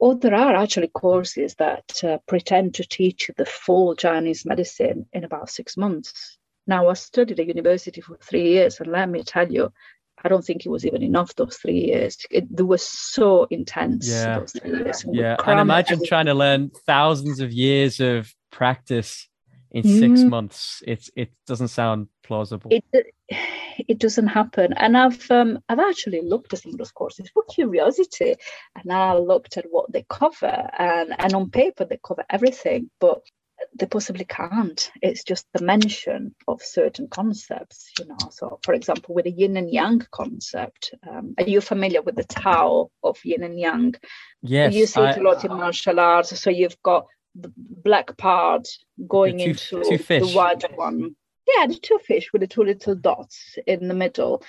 Or there are actually courses that uh, pretend to teach you the full Chinese medicine in about six months. Now, I studied at university for three years, and let me tell you, I don't think it was even enough those three years. It, it was so intense. Yeah, yeah. And imagine trying to learn thousands of years of practice in mm. six months. It's it doesn't sound plausible. It [SIGHS] it doesn't happen. And I've um, I've actually looked at some of those courses for curiosity, and I looked at what they cover, and and on paper they cover everything, but they possibly can't. It's just the mention of certain concepts, you know. So, for example, with the yin and yang concept, um, are you familiar with the Tao of yin and yang? Yes, you see it a lot in martial arts. So you've got the black part going two, into two the white one. Yeah, the two fish with the two little dots in the middle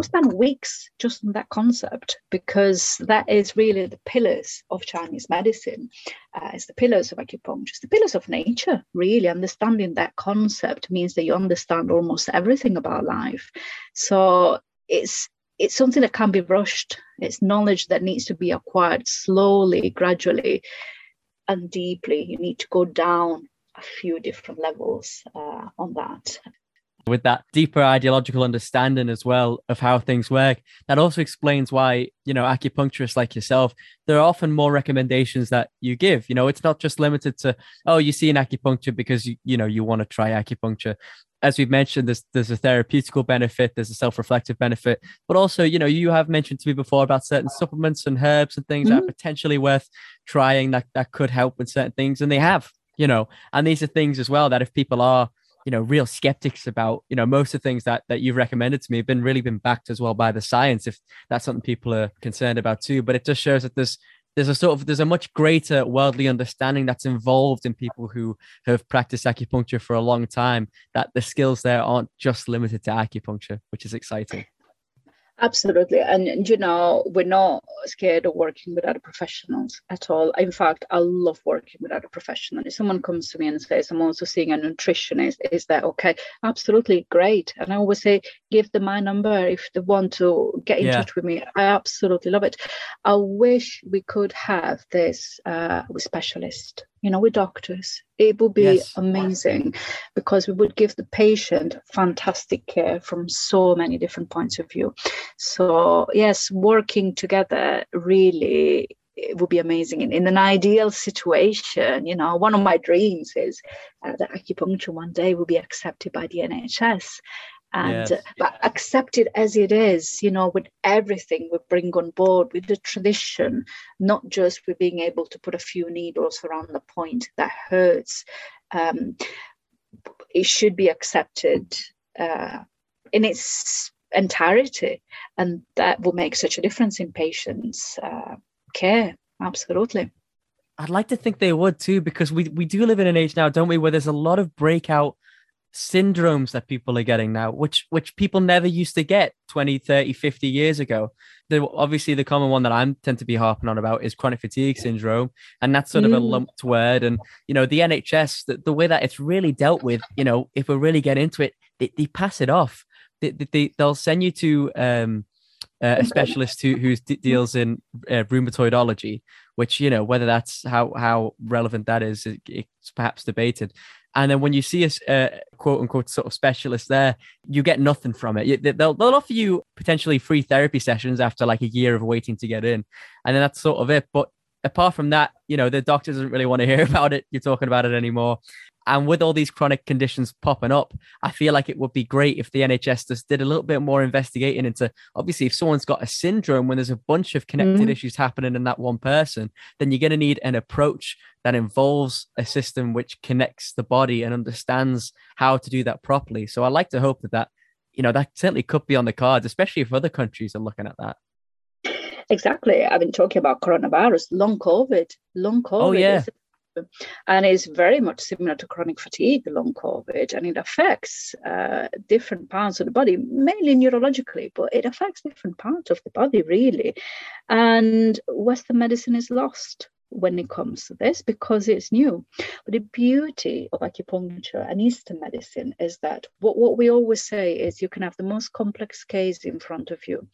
we spent weeks just on that concept because that is really the pillars of Chinese medicine. Uh, it's the pillars of acupuncture, it's the pillars of nature. Really, understanding that concept means that you understand almost everything about life. So it's it's something that can be rushed. It's knowledge that needs to be acquired slowly, gradually, and deeply. You need to go down a few different levels uh, on that with that deeper ideological understanding as well of how things work. That also explains why you know acupuncturists like yourself there are often more recommendations that you give. You know it's not just limited to oh you see an acupuncture because you you know you want to try acupuncture. As we've mentioned there's there's a therapeutical benefit there's a self-reflective benefit but also you know you have mentioned to me before about certain supplements and herbs and things mm-hmm. that are potentially worth trying that that could help with certain things and they have you know and these are things as well that if people are you know real skeptics about you know most of the things that that you've recommended to me have been really been backed as well by the science if that's something people are concerned about too. But it just shows that there's there's a sort of there's a much greater worldly understanding that's involved in people who have practiced acupuncture for a long time that the skills there aren't just limited to acupuncture which is exciting Absolutely. And, you know, we're not scared of working with other professionals at all. In fact, I love working with other professionals. If someone comes to me and says, I'm also seeing a nutritionist, is that okay? Absolutely great. And I always say, give them my number if they want to get in yeah. touch with me. I absolutely love it. I wish we could have this uh, with specialists you know, with doctors. It would be yes. amazing because we would give the patient fantastic care from so many different points of view. So, yes, working together really it would be amazing. In, in an ideal situation, you know, one of my dreams is uh, that acupuncture one day will be accepted by the NHS and yes. uh, but accept it as it is you know with everything we bring on board with the tradition not just with being able to put a few needles around the point that hurts um, it should be accepted uh, in its entirety. And that will make such a difference in patients uh, care. Absolutely. I'd like to think they would too, because we, we do live in an age now, don't we, where there's a lot of breakout syndromes that people are getting now which which people never used to get 20 30 50 years ago the obviously the common one that i tend to be harping on about is chronic fatigue syndrome and that's sort mm. of a mm. lumped word and you know the nhs the, the way that it's really dealt with you know if we really get into it they, they pass it off they, they, they'll send you to um uh, a specialist who who deals in uh, rheumatology, which you know whether that's how how relevant that is, it's perhaps debated. And then when you see a quote unquote sort of specialist there, you get nothing from it. They'll, they'll offer you potentially free therapy sessions after like a year of waiting to get in. And then that's sort of it. But apart from that, you know, the doctor doesn't really want to [LAUGHS] hear about it. You're talking about it anymore. And with all these chronic conditions popping up, I feel like it would be great if the NHS just did a little bit more investigating into obviously if someone's got a syndrome when there's a bunch of connected mm-hmm. issues happening in that one person, then you're going to need an approach that involves a system which connects the body and understands how to do that properly. So I like to hope that that, you know, that certainly could be on the cards, especially if other countries are looking at that. Exactly. I've been talking about coronavirus, long COVID, long COVID. Oh, yeah and is very much similar to chronic fatigue, long COVID, and it affects uh, different parts of the body, mainly neurologically, but it affects different parts of the body, really. And Western medicine is lost when it comes to this because it's new. But the beauty of acupuncture and Eastern medicine is that what, what we always say is you can have the most complex case in front of you.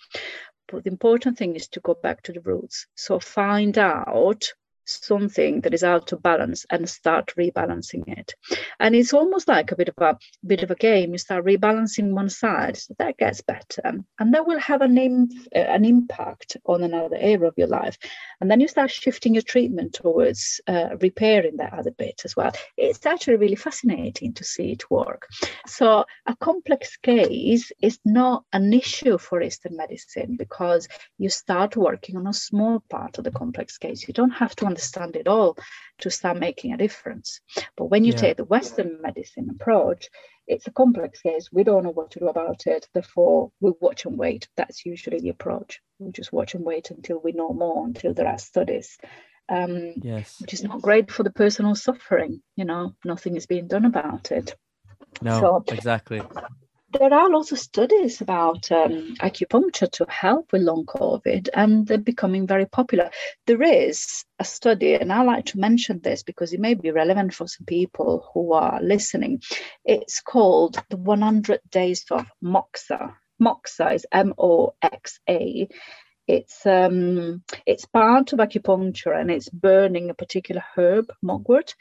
But the important thing is to go back to the roots. So find out something that is out of balance and start rebalancing it. And it's almost like a bit of a bit of a game. You start rebalancing one side so that gets better. And that will have an, Im- an impact on another area of your life. And then you start shifting your treatment towards uh, repairing that other bit as well. It's actually really fascinating to see it work. So a complex case is not an issue for eastern medicine because you start working on a small part of the complex case. You don't have to understand it all to start making a difference. But when you yeah. take the Western medicine approach, it's a complex case. We don't know what to do about it. Therefore, we watch and wait. That's usually the approach. We just watch and wait until we know more, until there are studies. Um, yes. Which is not great for the person who's suffering. You know, nothing is being done about it. No, so, exactly there are lots of studies about um, acupuncture to help with long COVID, and they're becoming very popular. There is a study, and I like to mention this because it may be relevant for some people who are listening. It's called the 100 Days of Moxa. Moxa is M O X A. It's um, it's part of acupuncture, and it's burning a particular herb, mugwort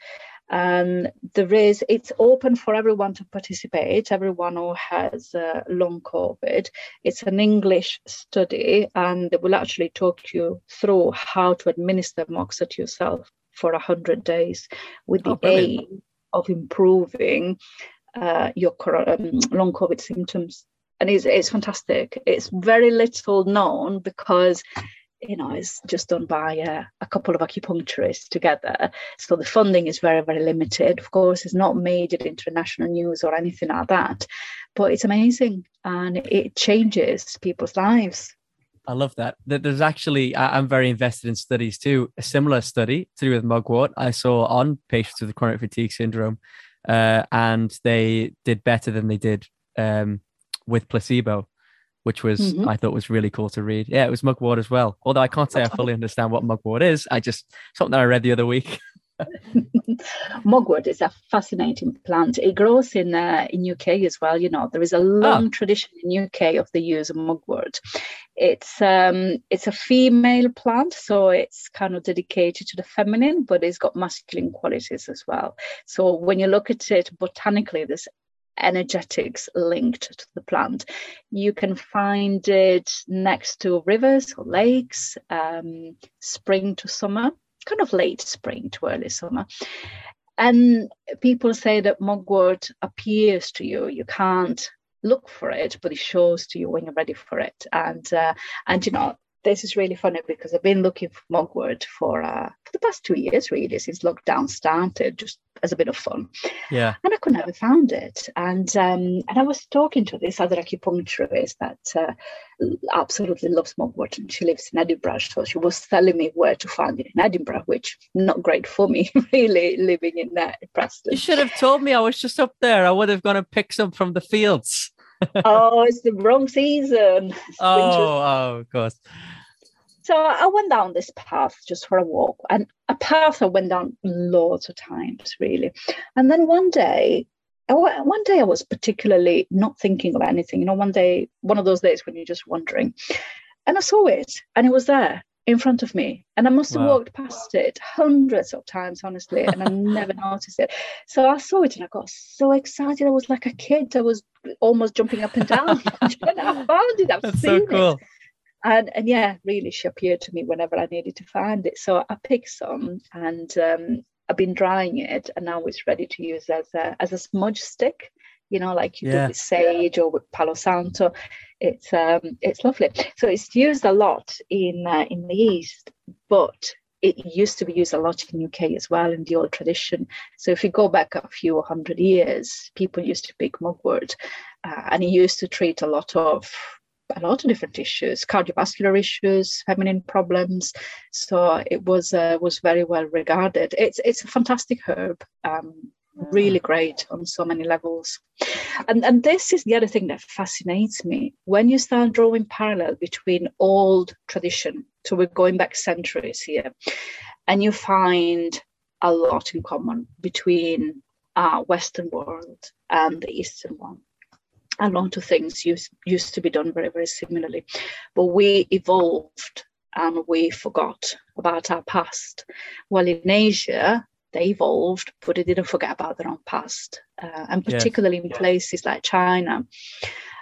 and there is it's open for everyone to participate. Everyone who has uh, long covid. It's an english study and they will actually talk you through how to administer moxa to yourself for 100 days with the oh, aim of improving uh, your um, long covid symptoms. And it's, it's fantastic. It's very little known because you know, is just done by uh, a couple of acupuncturists together. So the funding is very, very limited. Of course, it's not made it international news or anything like that, but it's amazing and it changes people's lives. I love that. There's actually, I'm very invested in studies too. A similar study to do with mugwort I saw on patients with chronic fatigue syndrome, uh, and they did better than they did um, with placebo which was mm-hmm. I thought was really cool to read. Yeah, it was mugwort as well. Although I can't say I fully understand what mugwort is. I just something that I read the other week. [LAUGHS] mugwort is a fascinating plant. It grows in uh, in UK as well. You know, there is a long oh. tradition in UK of the use of mugwort. It's um it's a female plant, so it's kind of dedicated to the feminine, but it's got masculine qualities as well. So when you look at it botanically, there's energetics linked to the plant. You can find it next to rivers or lakes, um, spring to summer, kind of late spring to early summer. And people say that mugwort appears to you. You can't look for it, but it shows to you when you're ready for it. And uh, and you know this is really funny because I've been looking for mugwort for uh, for the past two years, really, since lockdown started, just as a bit of fun. Yeah. And I could never found it. And um, and I was talking to this other acupuncturist that uh, absolutely loves mugwort, and she lives in Edinburgh. So she was telling me where to find it in Edinburgh, which not great for me, [LAUGHS] really, living in uh, Preston. You should have told me. I was just up there. I would have gone and picked some from the fields. Oh, it's the wrong season. It's [LAUGHS] oh, oh, of course. So I went down this path just for a walk, and a path I went down lots of times, really. And then one day, one day I was particularly not thinking of anything. You know, one day, one of those days when you're just wondering, and I saw it, and it was there in front of me, and I must have wow. walked past it hundreds of times, honestly, and I [LAUGHS] never noticed it. So I saw it, and I got so excited. I was like a kid. I was almost jumping up and down. I found it. I've That's seen so cool. it and and yeah really she appeared to me whenever i needed to find it so i picked some and um, i've been drying it and now it's ready to use as a as a smudge stick you know like you yeah. do with sage or with palo santo it's um it's lovely so it's used a lot in uh, in the east but it used to be used a lot in UK as well in the old tradition. So if you go back a few hundred years, people used to pick mugwort, uh, and it used to treat a lot of a lot of different issues, cardiovascular issues, feminine problems. So it was uh, was very well regarded. It's it's a fantastic herb, um, really great on so many levels. And and this is the other thing that fascinates me when you start drawing parallel between old tradition. So we're going back centuries here, and you find a lot in common between our Western world and the Eastern one a lot of things used, used to be done very, very similarly. But we evolved and we forgot about our past. While in Asia, they evolved, but they didn't forget about their own past, uh, and particularly in places like China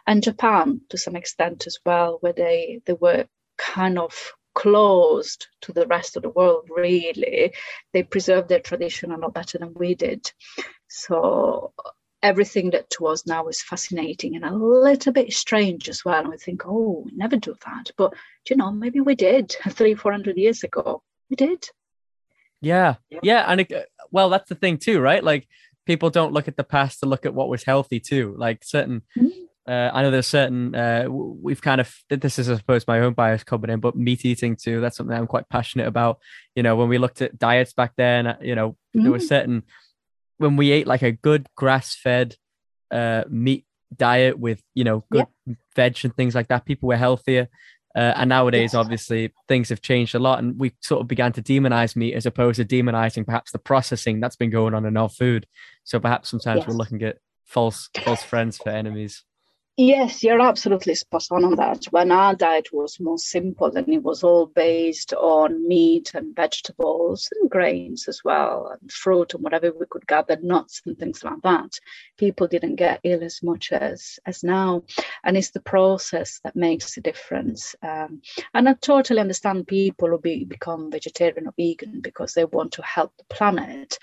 and Japan to some extent as well, where they, they were kind of closed to the rest of the world, really. They preserved their tradition a lot better than we did. So everything that to us now is fascinating and a little bit strange as well. And we think, oh, we never do that. But you know, maybe we did [LAUGHS] three, four hundred years ago. We did. Yeah, yeah, and it, well, that's the thing too, right? Like people don't look at the past to look at what was healthy too. Like certain, mm-hmm. uh, I know there's certain. Uh, we've kind of this is, I suppose, my own bias coming in, but meat eating too. That's something I'm quite passionate about. You know, when we looked at diets back then, uh, you know, there were certain when we ate like a good grass-fed uh, meat diet with you know good yeah. veg and things like that, people were healthier. Uh, and nowadays, yes. obviously, things have changed a lot, and we sort of began to demonize meat as opposed to demonizing perhaps the processing that's been going on in our food. So perhaps sometimes yes. we're looking at false false friends for enemies. Yes, you're absolutely spot on on that. When our diet was more simple and it was all based on meat and vegetables and grains as well, and fruit and whatever we could gather, nuts and things like that, people didn't get ill as much as as now. And it's the process that makes the difference. Um, and I totally understand people who be, become vegetarian or vegan because they want to help the planet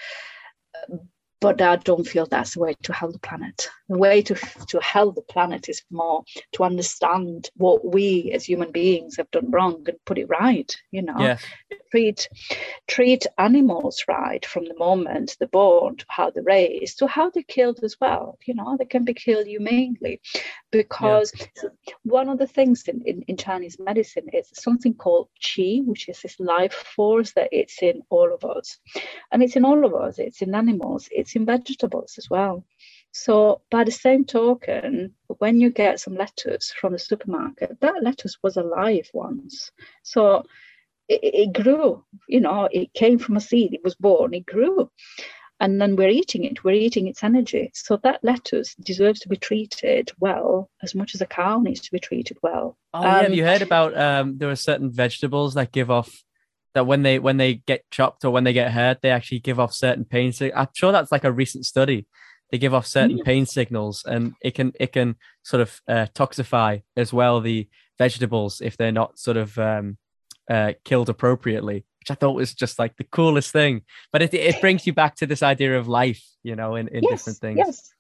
but I don't feel that's the way to help the planet. The way to, to help the planet is more to understand what we as human beings have done wrong and put it right, you know. Yeah. Treat treat animals right from the moment they're born to how they're raised to how they're killed as well. You know, they can be killed humanely. Because yeah. one of the things in, in, in Chinese medicine is something called qi, which is this life force that it's in all of us. And it's in all of us, it's in animals, it's in vegetables as well. So, by the same token, when you get some lettuce from the supermarket, that lettuce was alive once. So, it, it, grew, you know, it came from a seed, it was born, it grew. And then we're eating it, we're eating its energy. So, that lettuce deserves to be treated well as much as a cow needs to be treated well. Oh, yeah. Have you heard about um, there are certain vegetables that give off that when they when they get chopped or when they get hurt, they actually give off certain pain. So I'm sure that's like a recent study. They give off certain mm. pain signals, and it can it can sort of uh, toxify as well the vegetables if they're not sort of um, uh, killed appropriately. Which I thought was just like the coolest thing. But it it brings you back to this idea of life, you know, in, in yes, different things. Yes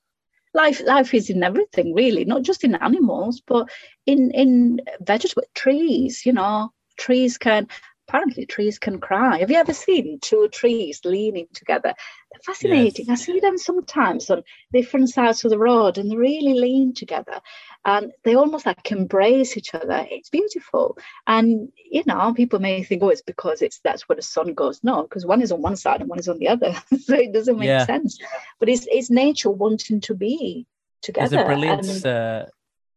life life is in everything really not just in animals but in in vegetable trees you know trees can apparently trees can cry. Have you ever seen two trees leaning together? They're fascinating. Yes. I see them sometimes on different sides of the road and they really lean together and they almost like embrace each other. It's beautiful. And you know, people may think, oh, it's because it's that's where the sun goes. No, because one is on one side and one is on the other. [LAUGHS] so it doesn't make yeah. sense. But it's it's nature wanting to be together. There's a brilliant and, uh,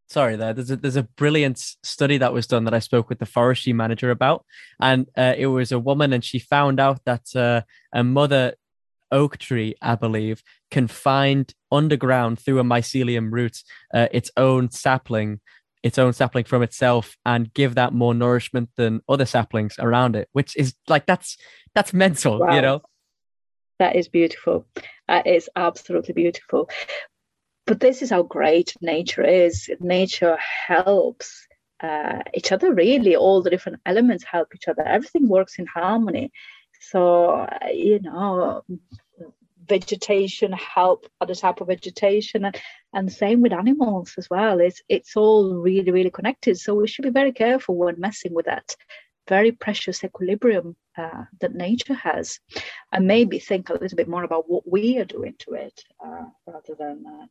sorry there there's a, there's a brilliant study that was done that i spoke with the forestry manager about and uh, it was a woman and she found out that uh, a mother oak tree i believe can find underground through a mycelium root uh, its own sapling its own sapling from itself and give that more nourishment than other saplings around it which is like that's that's mental wow. you know? That is beautiful. That is absolutely beautiful but this is how great nature is. Nature helps uh, each other, really. All the different elements help each other. Everything works in harmony. So, uh, you know, vegetation help other type of vegetation and, and same with animals as well it's it's all really really connected so we should be very careful when messing with that very precious equilibrium uh, that nature has and maybe think a little bit more about what we are doing to it uh, rather than uh,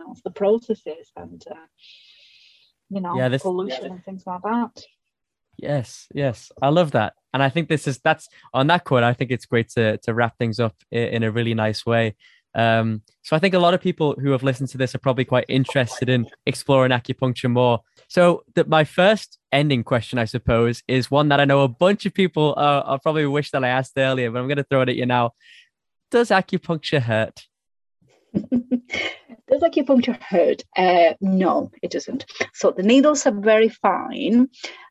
else, the processes and uh, you know yeah, this, pollution yeah. and things like that. Yes, yes, I love that, and I think this is that's on that quote. I think it's great to to wrap things up in, in a really nice way. Um, so I think a lot of people who have listened to this are probably quite interested in exploring acupuncture more. So that my first ending question, I suppose, is one that I know a bunch of people uh, I probably wish that I asked earlier, but I'm going to throw it at you now. Does acupuncture hurt? [LAUGHS] Does acupuncture hurt? Uh, no, it doesn't. So the needles are very fine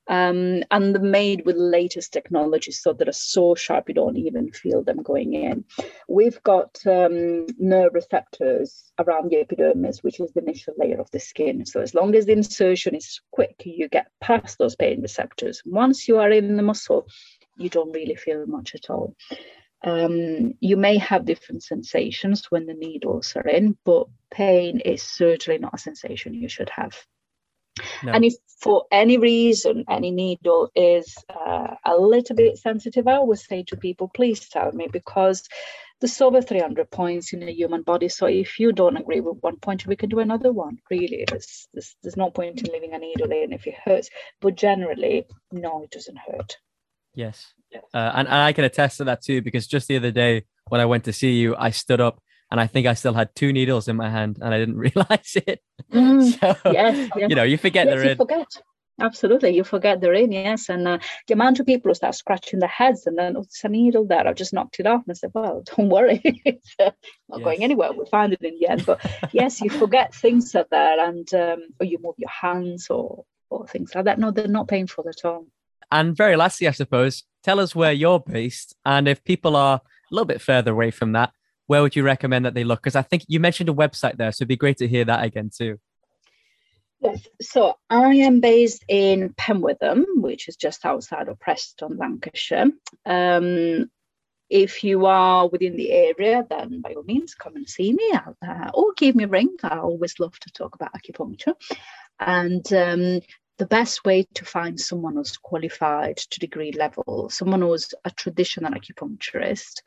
um, and they're made with latest technology so that are so sharp you don't even feel them going in. We've got um, nerve receptors around the epidermis, which is the initial layer of the skin. So as long as the insertion is quick, you get past those pain receptors. Once you are in the muscle, you don't really feel much at all. Um, you may have different sensations when the needles are in, but pain is certainly not a sensation you should have. No. And if for any reason any needle is uh, a little bit sensitive, I always say to people, please tell me because there's over 300 points in the human body. So if you don't agree with one point, we can do another one. Really, there's, there's, there's no point in leaving a needle in if it hurts. But generally, no, it doesn't hurt. Yes. yes. Uh, and, and I can attest to that too, because just the other day when I went to see you, I stood up and I think I still had two needles in my hand and I didn't [LAUGHS] realize it. Mm, so, yes, [LAUGHS] yes, you know, you forget yes, they're in. Forget. Absolutely, you forget they're in, yes. And uh, the amount of people who start scratching their heads and then, oh, it's a needle there, I've just knocked it off. And I said, well, [LAUGHS] don't worry, it's uh, not yes. going anywhere. We'll find it in the end. But yes, you forget things are there and um, or you move your hands or, or things like that. No, they're not painful at all. And very lastly, I suppose, tell us where you're based. And if people are a little bit further away from that, where would you recommend that they look? Because I think you mentioned a website there, so it'd be great to hear that again too. Yes, so I am based in Penwortham, which is just outside of Preston, Lancashire. Um, if you are within the area, then by all means come and see me uh, or give me a ring. I always love to talk about acupuncture. And um, the best way to find someone who's qualified to degree level, someone who's a traditional acupuncturist,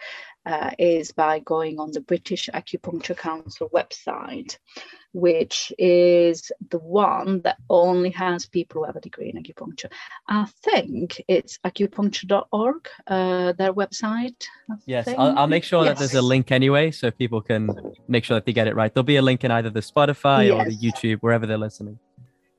uh, is by going on the British Acupuncture Council website, which is the one that only has people who have a degree in acupuncture. I think it's acupuncture.org, uh, their website. I yes, I'll, I'll, make sure yes. that there's a link anyway so people can make sure that they get it right. There'll be a link in either the Spotify yes. or the YouTube, wherever they're listening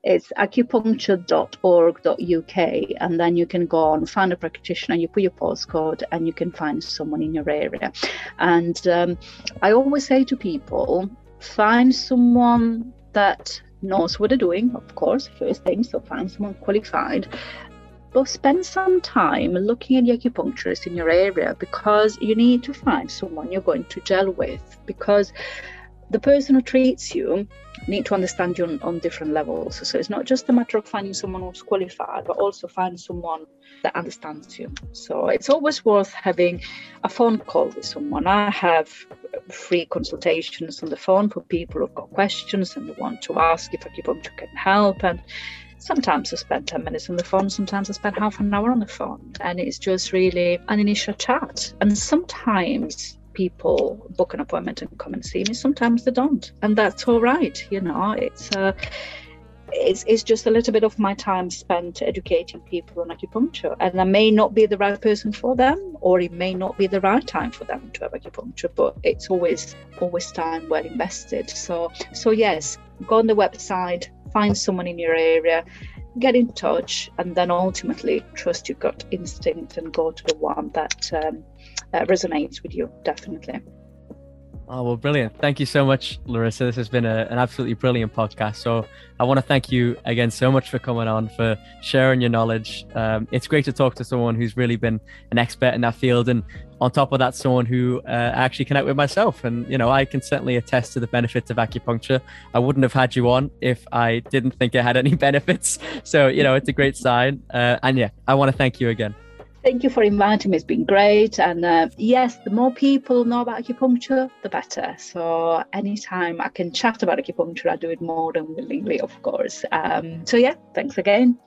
it's acupuncture.org.uk and then you can go on find a practitioner you put your postcode and you can find someone in your area. And um, i always say to people find someone that knows what they're doing of course first thing so find someone qualified but spend some time looking at the acupuncturist in your area because you need to find someone you're going to gel with because the person who treats you need to understand you on, on, different levels. So it's not just a matter of finding someone who's qualified, but also find someone that understands you. So it's always worth having a phone call with someone. I have free consultations on the phone for people who've got questions and want to ask if acupuncture can help. And sometimes I spend 10 minutes on the phone, sometimes I spend half an hour on the phone. And it's just really an initial chat. And sometimes people book an appointment and come and see me. Sometimes they don't, and that's all right. You know, it's uh, it's, it's just a little bit of my time spent educating people on acupuncture and i may not be the right person for them or it may not be the right time for them to have acupuncture but it's always always time well invested so so yes go on the website find someone in your area get in touch and then ultimately trust your gut instinct and go to the one that um, uh, resonates with you definitely Oh, well, brilliant. Thank you so much, Larissa. This has been a, an absolutely brilliant podcast. So, I want to thank you again so much for coming on, for sharing your knowledge. Um, it's great to talk to someone who's really been an expert in that field. And on top of that, someone who uh, actually connect with myself. And, you know, I can certainly attest to the benefits of acupuncture. I wouldn't have had you on if I didn't think it had any [LAUGHS] benefits. So, you know, it's a great sign. Uh, and yeah, I want to thank you again. Thank you for inviting me. It's been great. And uh, yes, the more people know about acupuncture, the better. So anytime I can chat about acupuncture, I do it more than willingly, of course. Um, so yeah, thanks again.